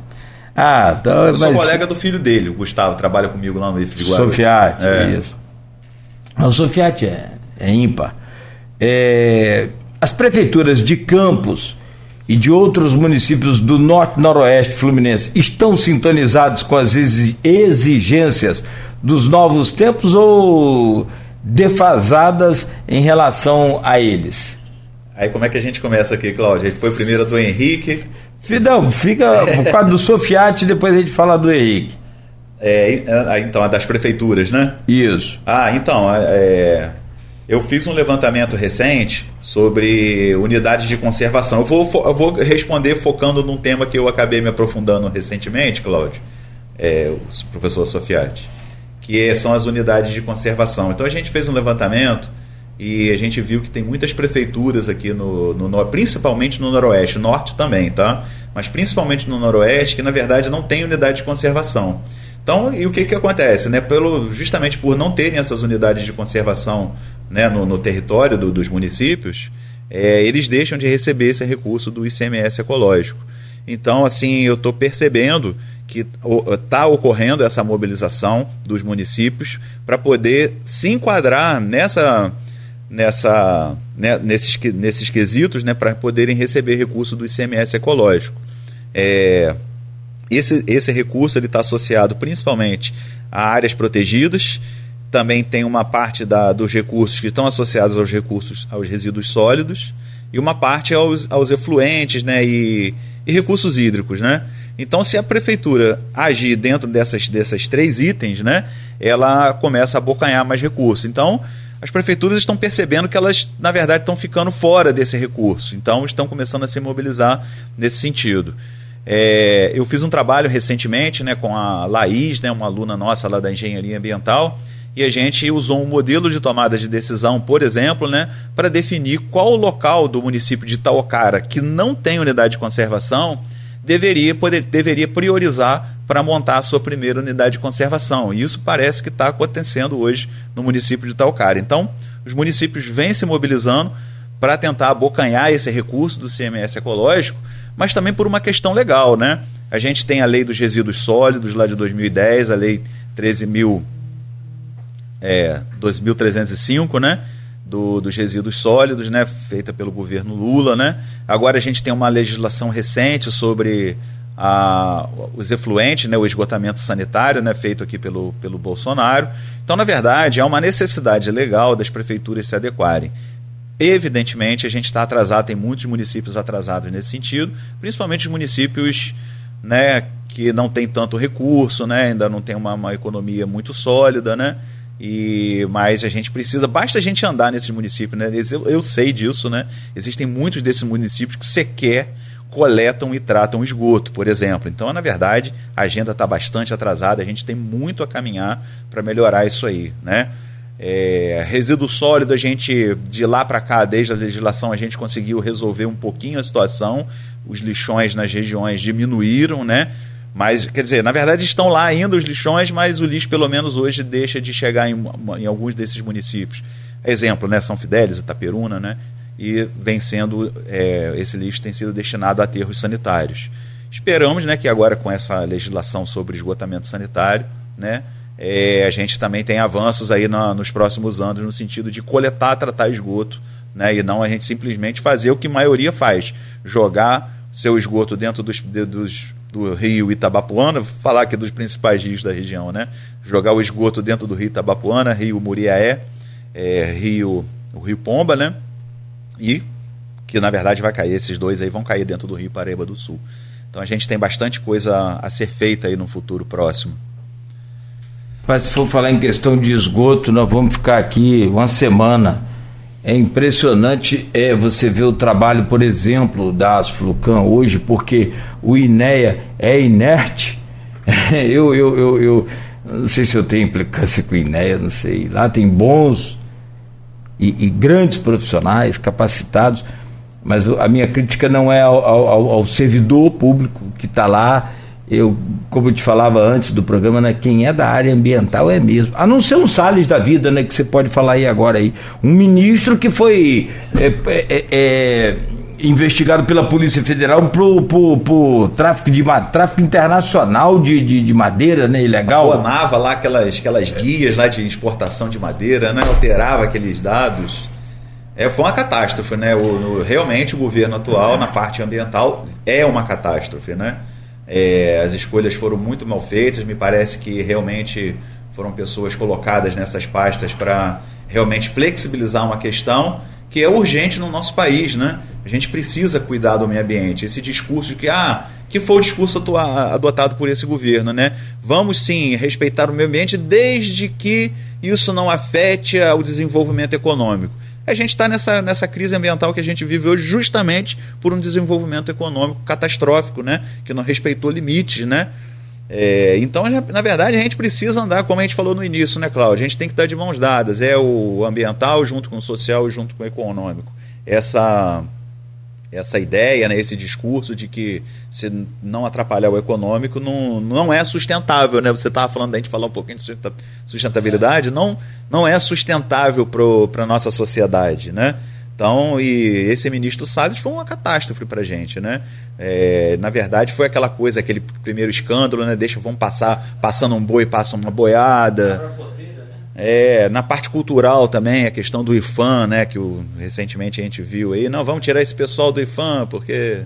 Ah, então, eu sou mas... colega do filho dele, o Gustavo, trabalha comigo lá no IF de Guarulhos.
Sofiati, é. isso. O Sofiati é, é ímpar. É, as prefeituras de Campos e de outros municípios do norte noroeste fluminense estão sintonizados com as exigências dos novos tempos ou defasadas em relação a eles?
Aí como é que a gente começa aqui, Cláudio? A gente foi primeiro do Henrique.
Não, fica por causa do Sofiati, depois a gente fala do Henrique.
É, é então, a das prefeituras, né?
Isso.
Ah, então, é, é, eu fiz um levantamento recente sobre unidades de conservação. Eu vou, eu vou responder focando num tema que eu acabei me aprofundando recentemente, Cláudio, é, o professor Sofiati que são as unidades de conservação. Então a gente fez um levantamento e a gente viu que tem muitas prefeituras aqui no, no principalmente no noroeste, norte também, tá? Mas principalmente no noroeste que na verdade não tem unidade de conservação. Então, e o que, que acontece? Né? Pelo, justamente por não terem essas unidades de conservação né, no, no território do, dos municípios, é, eles deixam de receber esse recurso do ICMS ecológico. Então, assim, eu estou percebendo que está ocorrendo essa mobilização dos municípios para poder se enquadrar nessa, nessa, né, nesses, nesses quesitos né, para poderem receber recurso do ICMS ecológico. É, esse, esse recurso está associado principalmente a áreas protegidas, também tem uma parte da, dos recursos que estão associados aos recursos aos resíduos sólidos e uma parte aos, aos efluentes né, e, e recursos hídricos. Né? Então, se a prefeitura agir dentro dessas, dessas três itens, né, ela começa a abocanhar mais recursos. Então, as prefeituras estão percebendo que elas, na verdade, estão ficando fora desse recurso. Então, estão começando a se mobilizar nesse sentido. É, eu fiz um trabalho recentemente né, com a Laís, né, uma aluna nossa lá da Engenharia Ambiental, e a gente usou um modelo de tomada de decisão, por exemplo, né, para definir qual local do município de Itaocara que não tem unidade de conservação deveria, poder, deveria priorizar para montar a sua primeira unidade de conservação. E isso parece que está acontecendo hoje no município de Talcara. Então, os municípios vêm se mobilizando para tentar abocanhar esse recurso do CMS ecológico, mas também por uma questão legal, né? A gente tem a lei dos resíduos sólidos lá de 2010, a lei 13.000 é, 2.305, né? do, dos resíduos sólidos, né, feita pelo governo Lula, né? Agora a gente tem uma legislação recente sobre a, os efluentes, né, o esgotamento sanitário, né, feito aqui pelo, pelo Bolsonaro. Então, na verdade, há uma necessidade legal das prefeituras se adequarem. Evidentemente, a gente está atrasado, tem muitos municípios atrasados nesse sentido, principalmente os municípios né, que não têm tanto recurso, né, ainda não tem uma, uma economia muito sólida, né? E, mas a gente precisa, basta a gente andar nesses municípios, né? Eu, eu sei disso, né? Existem muitos desses municípios que sequer coletam e tratam esgoto, por exemplo. Então, na verdade, a agenda está bastante atrasada, a gente tem muito a caminhar para melhorar isso aí, né? É, resíduo sólido, a gente, de lá para cá, desde a legislação, a gente conseguiu resolver um pouquinho a situação. Os lixões nas regiões diminuíram, né? Mas, quer dizer, na verdade estão lá ainda os lixões, mas o lixo pelo menos hoje deixa de chegar em, em alguns desses municípios. Exemplo, né, São Fidélis, Itaperuna, né? E vem sendo, é, esse lixo tem sido destinado a aterros sanitários. Esperamos né, que agora com essa legislação sobre esgotamento sanitário, né, é, a gente também tem avanços aí na, nos próximos anos no sentido de coletar, tratar esgoto, né, e não a gente simplesmente fazer o que a maioria faz, jogar seu esgoto dentro dos, dos do rio Itabapuana, falar aqui dos principais rios da região, né? Jogar o esgoto dentro do rio Itabapuana, rio Muriaé, é, rio, o rio Pomba, né? E que na verdade vai cair, esses dois aí vão cair dentro do rio Paraíba do Sul. Então a gente tem bastante coisa a ser feita aí no futuro próximo.
Mas se for falar em questão de esgoto, nós vamos ficar aqui uma semana é impressionante é, você ver o trabalho, por exemplo, da Asflucan hoje, porque o INEA é inerte. eu, eu, eu, eu não sei se eu tenho implicância com o INEA, não sei. Lá tem bons e, e grandes profissionais capacitados, mas a minha crítica não é ao, ao, ao servidor público que está lá eu, como eu te falava antes do programa, né, quem é da área ambiental é mesmo. A não ser um Salles da vida, né, que você pode falar aí agora aí. Um ministro que foi é, é, é, é investigado pela Polícia Federal por, por, por tráfico, de, tráfico internacional de, de, de madeira, né, ilegal.
Abonava lá aquelas, aquelas guias lá de exportação de madeira, né, alterava aqueles dados. É, foi uma catástrofe, né? O, no, realmente o governo atual, na parte ambiental, é uma catástrofe, né? É, as escolhas foram muito mal feitas, me parece que realmente foram pessoas colocadas nessas pastas para realmente flexibilizar uma questão que é urgente no nosso país, né? A gente precisa cuidar do meio ambiente. Esse discurso de que, ah, que foi o discurso adotado por esse governo, né? Vamos sim respeitar o meio ambiente desde que isso não afete o desenvolvimento econômico a gente está nessa, nessa crise ambiental que a gente vive hoje justamente por um desenvolvimento econômico catastrófico, né? que não respeitou limites. Né? É, então, na verdade, a gente precisa andar, como a gente falou no início, né, Cláudio? A gente tem que estar de mãos dadas. É o ambiental junto com o social junto com o econômico. Essa essa ideia, né, esse discurso de que se não atrapalhar o econômico não, não é sustentável, né? Você estava falando da gente falar um pouquinho de sustentabilidade, não, não é sustentável para a nossa sociedade, né? Então, e esse ministro Salles foi uma catástrofe para a gente, né? É, na verdade, foi aquela coisa, aquele primeiro escândalo, né? Deixa, vamos passar, passando um boi, passa uma boiada. É, na parte cultural também, a questão do IFAM, né, que o, recentemente a gente viu aí, não, vamos tirar esse pessoal do IFAM, porque.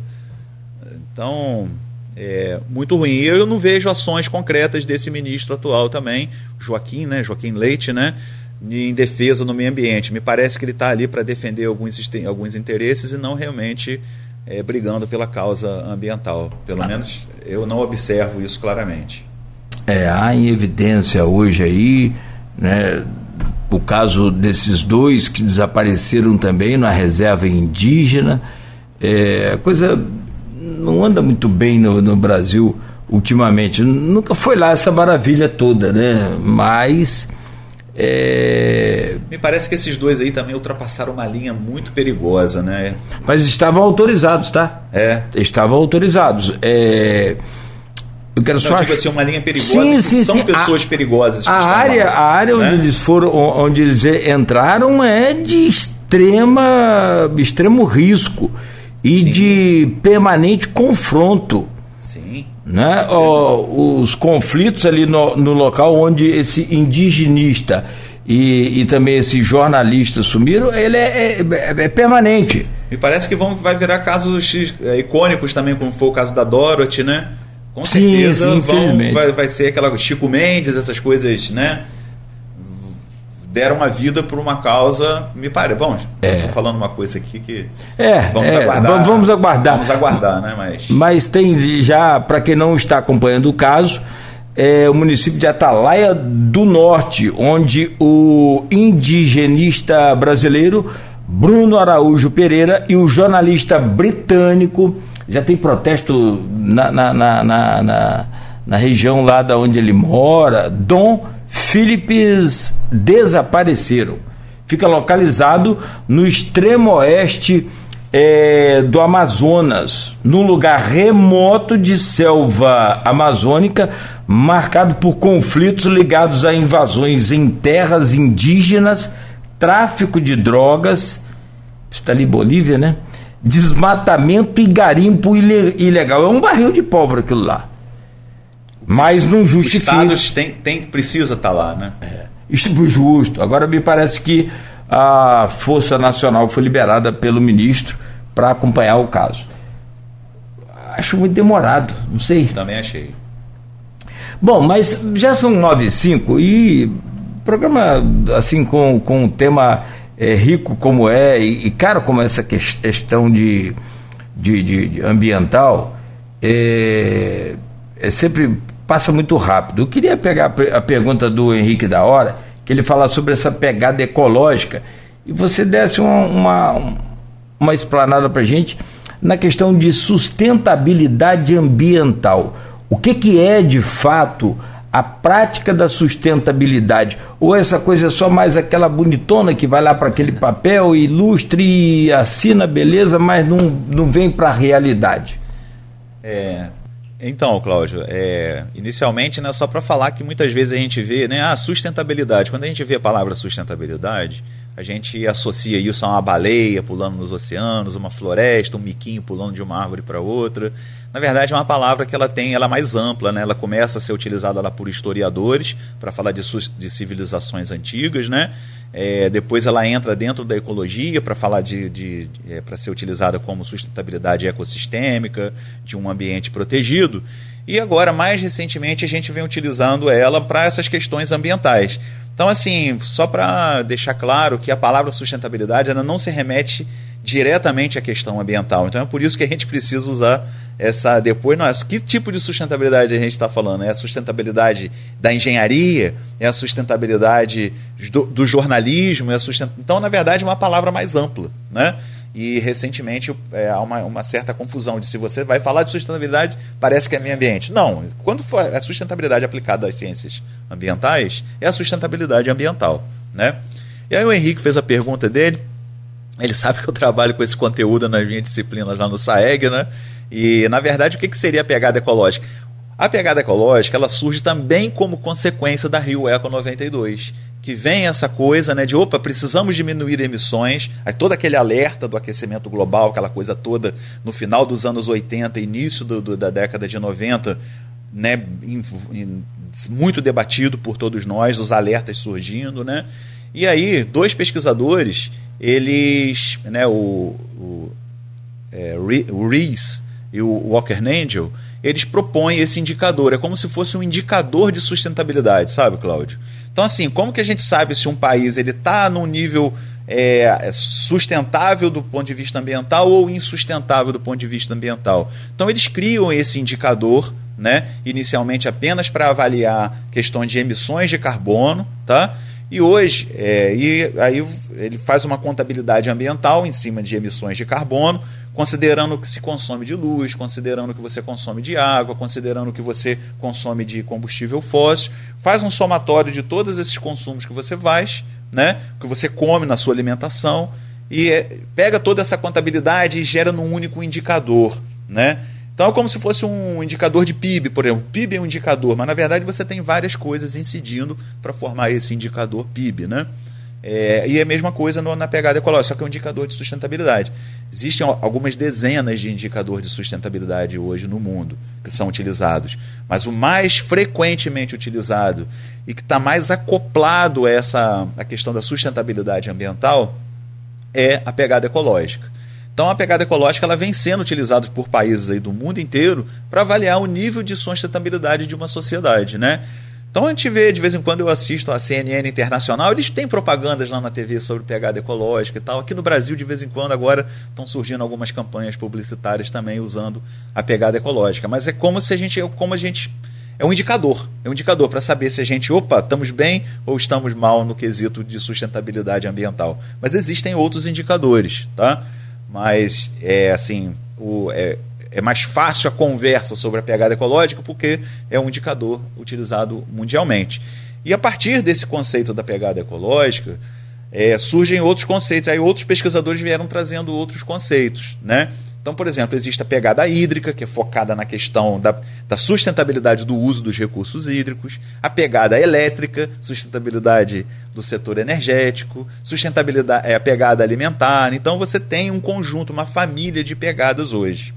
Então, é muito ruim. E eu não vejo ações concretas desse ministro atual também, Joaquim, né, Joaquim Leite, né, em defesa do meio ambiente. Me parece que ele está ali para defender alguns, alguns interesses e não realmente é, brigando pela causa ambiental. Pelo ah. menos eu não observo isso claramente.
É, há em evidência hoje aí né? O caso desses dois que desapareceram também na reserva indígena. É, coisa não anda muito bem no, no Brasil ultimamente. Nunca foi lá essa maravilha toda, né? Mas. É...
Me parece que esses dois aí também ultrapassaram uma linha muito perigosa, né?
Mas estavam autorizados, tá?
É.
Estavam autorizados. É...
Eu quero não, só tipo assim, uma linha perigosa sim, sim, são sim. pessoas a, perigosas.
A área, lá, a área né? onde eles foram, onde eles entraram é de extrema, extremo risco e sim. de permanente confronto.
Sim.
Né? Oh, os conflitos ali no, no local onde esse indigenista e, e também esse jornalista sumiram, ele é, é, é, permanente.
Me parece que vão, vai virar casos é, icônicos também, como foi o caso da Dorothy, né? Com sim, certeza sim, vão, vai, vai ser aquela Chico Mendes, essas coisas, né? Deram a vida por uma causa, me parece. Bom, é. estou falando uma coisa aqui que.
É, vamos é, aguardar. Vamos aguardar.
Vamos aguardar, né? Mas,
Mas tem já, para quem não está acompanhando o caso, é o município de Atalaia do Norte, onde o indigenista brasileiro Bruno Araújo Pereira e o jornalista britânico já tem protesto na, na, na, na, na região lá da onde ele mora. Dom Philips desapareceram. Fica localizado no extremo oeste é, do Amazonas, num lugar remoto de selva amazônica, marcado por conflitos ligados a invasões em terras indígenas, tráfico de drogas, está ali Bolívia, né? Desmatamento e garimpo ilegal. É um barril de pólvora aquilo lá. Mas não justifica.
Os estados tem, tem, precisa estar tá lá, né? É.
Justo. Agora me parece que a Força Nacional foi liberada pelo ministro para acompanhar o caso. Acho muito demorado, não sei.
Também achei.
Bom, mas já são nove e cinco e programa assim com, com um tema é, rico como é e, e caro como essa questão de, de, de, de ambiental é, é, sempre passa muito rápido. Eu queria pegar a pergunta do Henrique da Hora que ele fala sobre essa pegada ecológica, e você desse uma, uma, uma explanada para a gente na questão de sustentabilidade ambiental. O que, que é, de fato, a prática da sustentabilidade? Ou essa coisa é só mais aquela bonitona que vai lá para aquele papel, ilustre assina, beleza, mas não, não vem para a realidade?
É, então, Cláudio, é, inicialmente, né, só para falar que muitas vezes a gente vê né, a sustentabilidade. Quando a gente vê a palavra sustentabilidade, a gente associa isso a uma baleia pulando nos oceanos, uma floresta, um miquinho pulando de uma árvore para outra. Na verdade, é uma palavra que ela tem, ela é mais ampla, né? Ela começa a ser utilizada lá por historiadores para falar de, de, civilizações antigas, né? É, depois ela entra dentro da ecologia para falar de, de, de é, para ser utilizada como sustentabilidade ecossistêmica de um ambiente protegido. E agora, mais recentemente, a gente vem utilizando ela para essas questões ambientais. Então, assim, só para deixar claro que a palavra sustentabilidade ela não se remete diretamente à questão ambiental. Então é por isso que a gente precisa usar essa depois nós que tipo de sustentabilidade a gente está falando? É a sustentabilidade da engenharia? É a sustentabilidade do, do jornalismo? É sustent... então na verdade é uma palavra mais ampla né? E recentemente é, há uma, uma, certa confusão de se você vai falar de sustentabilidade parece que é meio ambiente. Não quando for a sustentabilidade aplicada às ciências ambientais é a sustentabilidade ambiental né? E aí o Henrique fez a pergunta dele ele sabe que eu trabalho com esse conteúdo nas minhas disciplinas lá no SAEG, né? E, na verdade, o que, que seria a pegada ecológica? A pegada ecológica ela surge também como consequência da Rio Eco 92, que vem essa coisa né, de opa, precisamos diminuir emissões, aí todo aquele alerta do aquecimento global, aquela coisa toda no final dos anos 80, início do, do, da década de 90, né, in, in, muito debatido por todos nós, os alertas surgindo, né? E aí, dois pesquisadores, eles, né, o, o, é, o Rees e o Walker Angel, eles propõem esse indicador. É como se fosse um indicador de sustentabilidade, sabe, Cláudio? Então, assim, como que a gente sabe se um país ele está num nível é, sustentável do ponto de vista ambiental ou insustentável do ponto de vista ambiental? Então, eles criam esse indicador, né, inicialmente apenas para avaliar questões de emissões de carbono, tá? E hoje, é, e aí ele faz uma contabilidade ambiental em cima de emissões de carbono, considerando o que se consome de luz, considerando o que você consome de água, considerando o que você consome de combustível fóssil, faz um somatório de todos esses consumos que você faz, né, que você come na sua alimentação e é, pega toda essa contabilidade e gera num único indicador, né? Então é como se fosse um indicador de PIB, por exemplo. PIB é um indicador, mas na verdade você tem várias coisas incidindo para formar esse indicador PIB, né? É, e é a mesma coisa no, na pegada ecológica, só que é um indicador de sustentabilidade. Existem algumas dezenas de indicadores de sustentabilidade hoje no mundo que são utilizados, mas o mais frequentemente utilizado e que está mais acoplado a essa a questão da sustentabilidade ambiental é a pegada ecológica. Então a pegada ecológica ela vem sendo utilizada por países aí do mundo inteiro para avaliar o nível de sustentabilidade de uma sociedade, né? Então a gente vê, de vez em quando eu assisto a CNN Internacional, eles têm propagandas lá na TV sobre pegada ecológica e tal. Aqui no Brasil, de vez em quando, agora estão surgindo algumas campanhas publicitárias também usando a pegada ecológica. Mas é como se a gente. Como a gente é um indicador. É um indicador para saber se a gente, opa, estamos bem ou estamos mal no quesito de sustentabilidade ambiental. Mas existem outros indicadores, tá? Mas é assim, o, é, é mais fácil a conversa sobre a pegada ecológica porque é um indicador utilizado mundialmente. E a partir desse conceito da pegada ecológica, é, surgem outros conceitos. Aí outros pesquisadores vieram trazendo outros conceitos, né? Então, por exemplo, existe a pegada hídrica, que é focada na questão da, da, sustentabilidade do uso dos recursos hídricos, a pegada elétrica, sustentabilidade do setor energético, sustentabilidade, é, a pegada alimentar. Então, você tem um conjunto, uma família de pegadas hoje.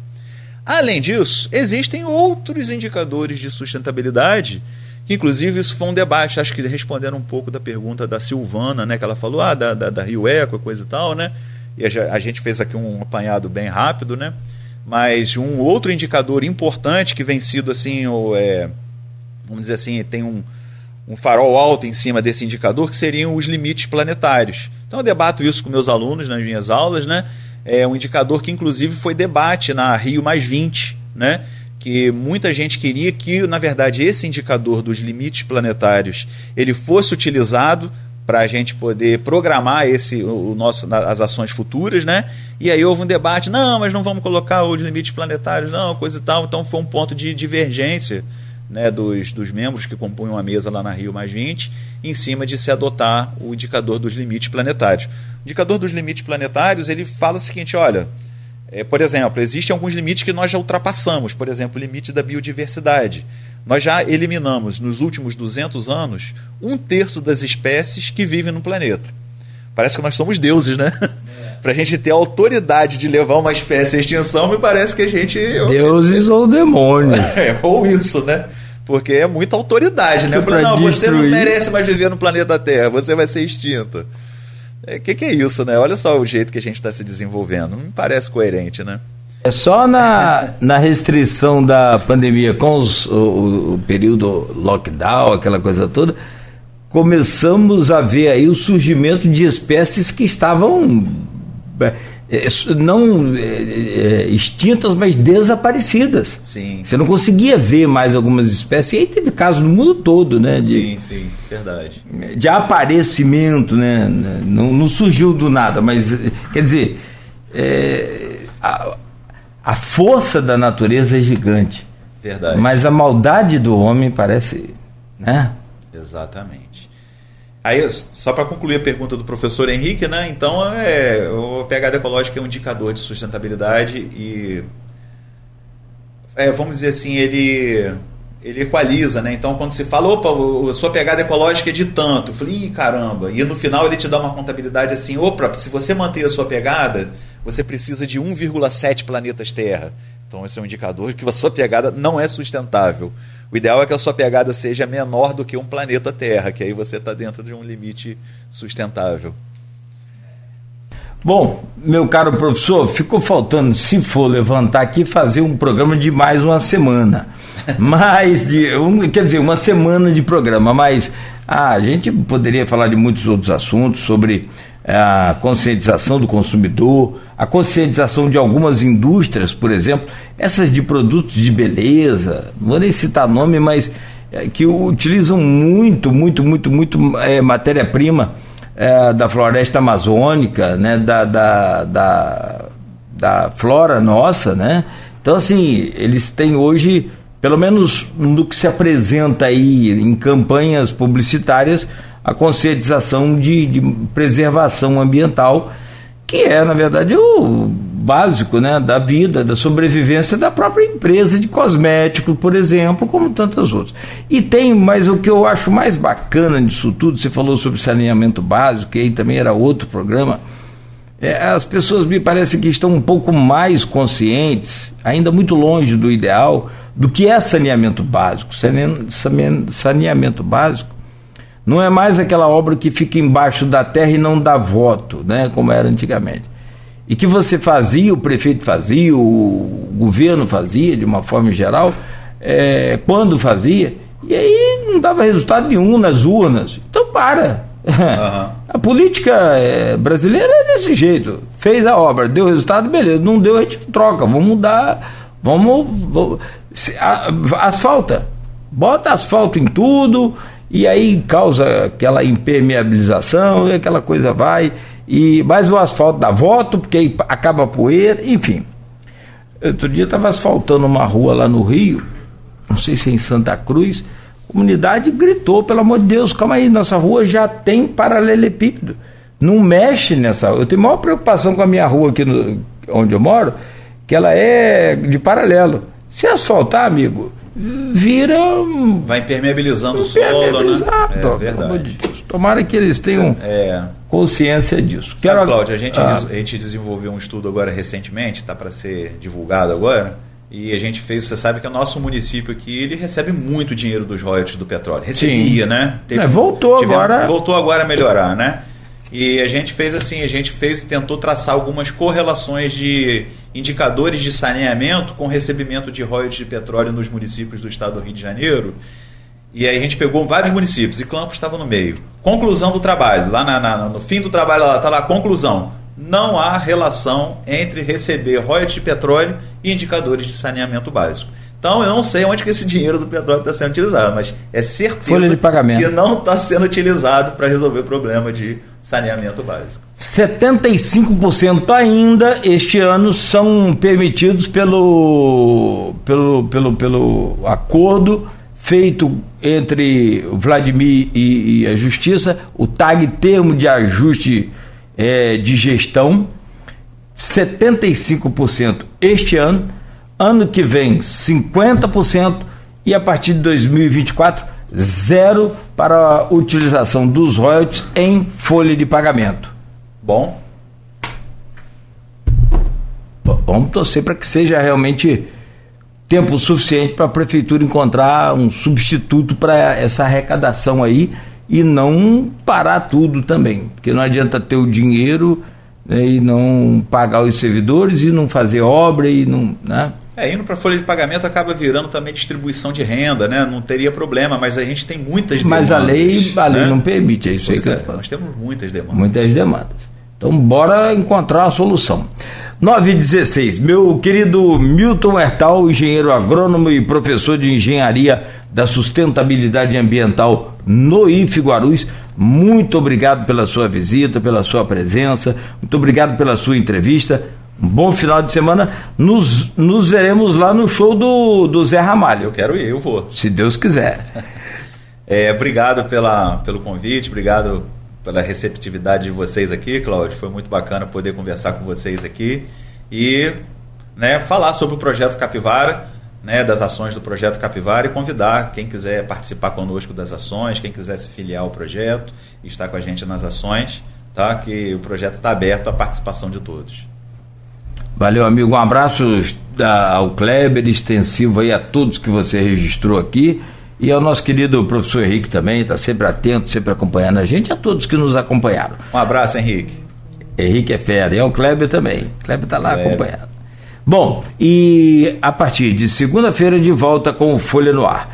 Além disso, existem outros indicadores de sustentabilidade, que inclusive isso foi um debate, acho que respondendo um pouco da pergunta da Silvana, né, que ela falou, ah, da, da, da Rio Eco, coisa e tal, né? e a gente fez aqui um apanhado bem rápido, né? Mas um outro indicador importante que vem sido assim, o, é, vamos dizer assim, tem um, um farol alto em cima desse indicador, que seriam os limites planetários. Então eu debato isso com meus alunos nas minhas aulas, né? É um indicador que inclusive foi debate na Rio mais 20, né? Que muita gente queria que, na verdade, esse indicador dos limites planetários ele fosse utilizado para a gente poder programar esse o nosso as ações futuras, né? E aí houve um debate, não, mas não vamos colocar os limites planetários, não, coisa e tal. Então foi um ponto de divergência, né, dos, dos membros que compunham a mesa lá na Rio mais 20, em cima de se adotar o indicador dos limites planetários. O indicador dos limites planetários, ele fala o seguinte, olha, é, por exemplo, existem alguns limites que nós já ultrapassamos, por exemplo, o limite da biodiversidade. Nós já eliminamos, nos últimos 200 anos, um terço das espécies que vivem no planeta. Parece que nós somos deuses, né? É. Para a gente ter autoridade de levar uma espécie à extinção, me parece que a gente.
Deuses ou demônios.
É, ou isso, né? Porque é muita autoridade, né? Eu falei, não, destruir... você não merece mais viver no planeta Terra, você vai ser extinta. O é, que, que é isso, né? Olha só o jeito que a gente está se desenvolvendo. Não me parece coerente, né?
É só na, na restrição da pandemia com os, o, o período lockdown, aquela coisa toda, começamos a ver aí o surgimento de espécies que estavam é, é, não é, extintas, mas desaparecidas.
Sim.
Você não conseguia ver mais algumas espécies. E aí teve casos no mundo todo, né?
De, sim, sim, verdade.
De aparecimento, né? Não, não surgiu do nada, mas quer dizer, é, a, a força da natureza é gigante.
Verdade.
Mas a maldade do homem parece, né?
Exatamente. Aí, só para concluir a pergunta do professor Henrique, né? Então, é, o pegada ecológica é um indicador de sustentabilidade e, é, vamos dizer assim, ele ele equaliza, né? Então, quando se fala, opa, a sua pegada ecológica é de tanto, eu falei, Ih, caramba. E no final ele te dá uma contabilidade assim, opa, se você manter a sua pegada, você precisa de 1,7 planetas Terra. Então, esse é um indicador que a sua pegada não é sustentável. O ideal é que a sua pegada seja menor do que um planeta Terra, que aí você está dentro de um limite sustentável.
Bom, meu caro professor, ficou faltando, se for levantar aqui, fazer um programa de mais uma semana. mais de. Um, quer dizer, uma semana de programa, mas ah, a gente poderia falar de muitos outros assuntos sobre a conscientização do consumidor, a conscientização de algumas indústrias, por exemplo, essas de produtos de beleza, não vou nem citar nome, mas é, que utilizam muito, muito, muito, muito é, matéria-prima é, da floresta amazônica, né, da, da, da, da flora nossa, né? Então, assim, eles têm hoje, pelo menos no que se apresenta aí em campanhas publicitárias, a conscientização de, de preservação ambiental que é, na verdade, o básico né, da vida, da sobrevivência da própria empresa de cosméticos, por exemplo, como tantas outras. E tem, mas o que eu acho mais bacana disso tudo, você falou sobre saneamento básico, que aí também era outro programa, é, as pessoas me parece que estão um pouco mais conscientes, ainda muito longe do ideal, do que é saneamento básico. Saneamento básico não é mais aquela obra que fica embaixo da terra e não dá voto, né, como era antigamente. E que você fazia, o prefeito fazia, o governo fazia, de uma forma geral, é, quando fazia, e aí não dava resultado nenhum nas urnas. Então para. Uhum. A política é, brasileira é desse jeito. Fez a obra, deu resultado, beleza. Não deu, a gente troca. Vamos mudar. Vamos. vamos asfalta. Bota asfalto em tudo e aí causa aquela impermeabilização e aquela coisa vai. E mais o asfalto dá voto, porque acaba a poeira, enfim. Outro dia estava asfaltando uma rua lá no Rio, não sei se é em Santa Cruz, a comunidade gritou, pelo amor de Deus, calma aí, nossa rua já tem paralelepípedo. não mexe nessa. Eu tenho maior preocupação com a minha rua aqui no, onde eu moro, que ela é de paralelo. Se asfaltar, amigo, vira.
Vai impermeabilizando o solo, né?
É verdade. Tomara que eles tenham é. consciência disso.
Quero... Sabe, Cláudio, a gente, ah. a gente desenvolveu um estudo agora recentemente, está para ser divulgado agora, e a gente fez, você sabe que o nosso município aqui, ele recebe muito dinheiro dos royalties do petróleo. Recebia, Sim. né?
Teve, é, voltou tivemos, agora.
Voltou agora a melhorar, né? E a gente fez assim, a gente fez, tentou traçar algumas correlações de indicadores de saneamento com recebimento de royalties de petróleo nos municípios do estado do Rio de Janeiro. E aí a gente pegou vários municípios e Campos estava no meio. Conclusão do trabalho, lá na, na, no fim do trabalho está lá, conclusão. Não há relação entre receber royalties de petróleo e indicadores de saneamento básico. Então eu não sei onde que esse dinheiro do petróleo está sendo utilizado, mas é certeza que não está sendo utilizado para resolver o problema de saneamento básico.
75% ainda este ano são permitidos pelo, pelo, pelo, pelo acordo feito entre o Vladimir e, e, a Justiça, o TAG termo de ajuste é, de gestão, 75% este ano, ano que vem 50% e a partir de 2024 zero para a utilização dos royalties em folha de pagamento.
Bom.
Vamos torcer para que seja realmente tempo suficiente para a prefeitura encontrar um substituto para essa arrecadação aí e não parar tudo também, porque não adianta ter o dinheiro né, e não pagar os servidores e não fazer obra e não, né?
É, indo para a folha de pagamento acaba virando também distribuição de renda, né? Não teria problema, mas a gente tem muitas
demandas. Mas a lei, a lei né? não permite, é isso pois aí
que é, Nós temos muitas demandas.
Muitas demandas. Então, bora encontrar a solução. 9 e 16. Meu querido Milton Hertal, engenheiro agrônomo e professor de engenharia da sustentabilidade ambiental no IF Guarulhos, muito obrigado pela sua visita, pela sua presença, muito obrigado pela sua entrevista. Um bom final de semana. Nos, nos veremos lá no show do, do Zé Ramalho.
Eu quero ir, eu vou.
Se Deus quiser.
É, obrigado pela, pelo convite, obrigado pela receptividade de vocês aqui, Cláudio. Foi muito bacana poder conversar com vocês aqui e né, falar sobre o projeto Capivara, né, das ações do projeto Capivara e convidar quem quiser participar conosco das ações, quem quiser se filiar ao projeto estar com a gente nas ações, tá? Que o projeto está aberto à participação de todos.
Valeu, amigo. Um abraço ao Kleber, extensivo aí a todos que você registrou aqui. E ao nosso querido professor Henrique também, está sempre atento, sempre acompanhando a gente, a todos que nos acompanharam.
Um abraço, Henrique.
Henrique é fera, e ao Kleber também. Kleber está lá Kleber. acompanhando. Bom, e a partir de segunda-feira de volta com o Folha no Ar.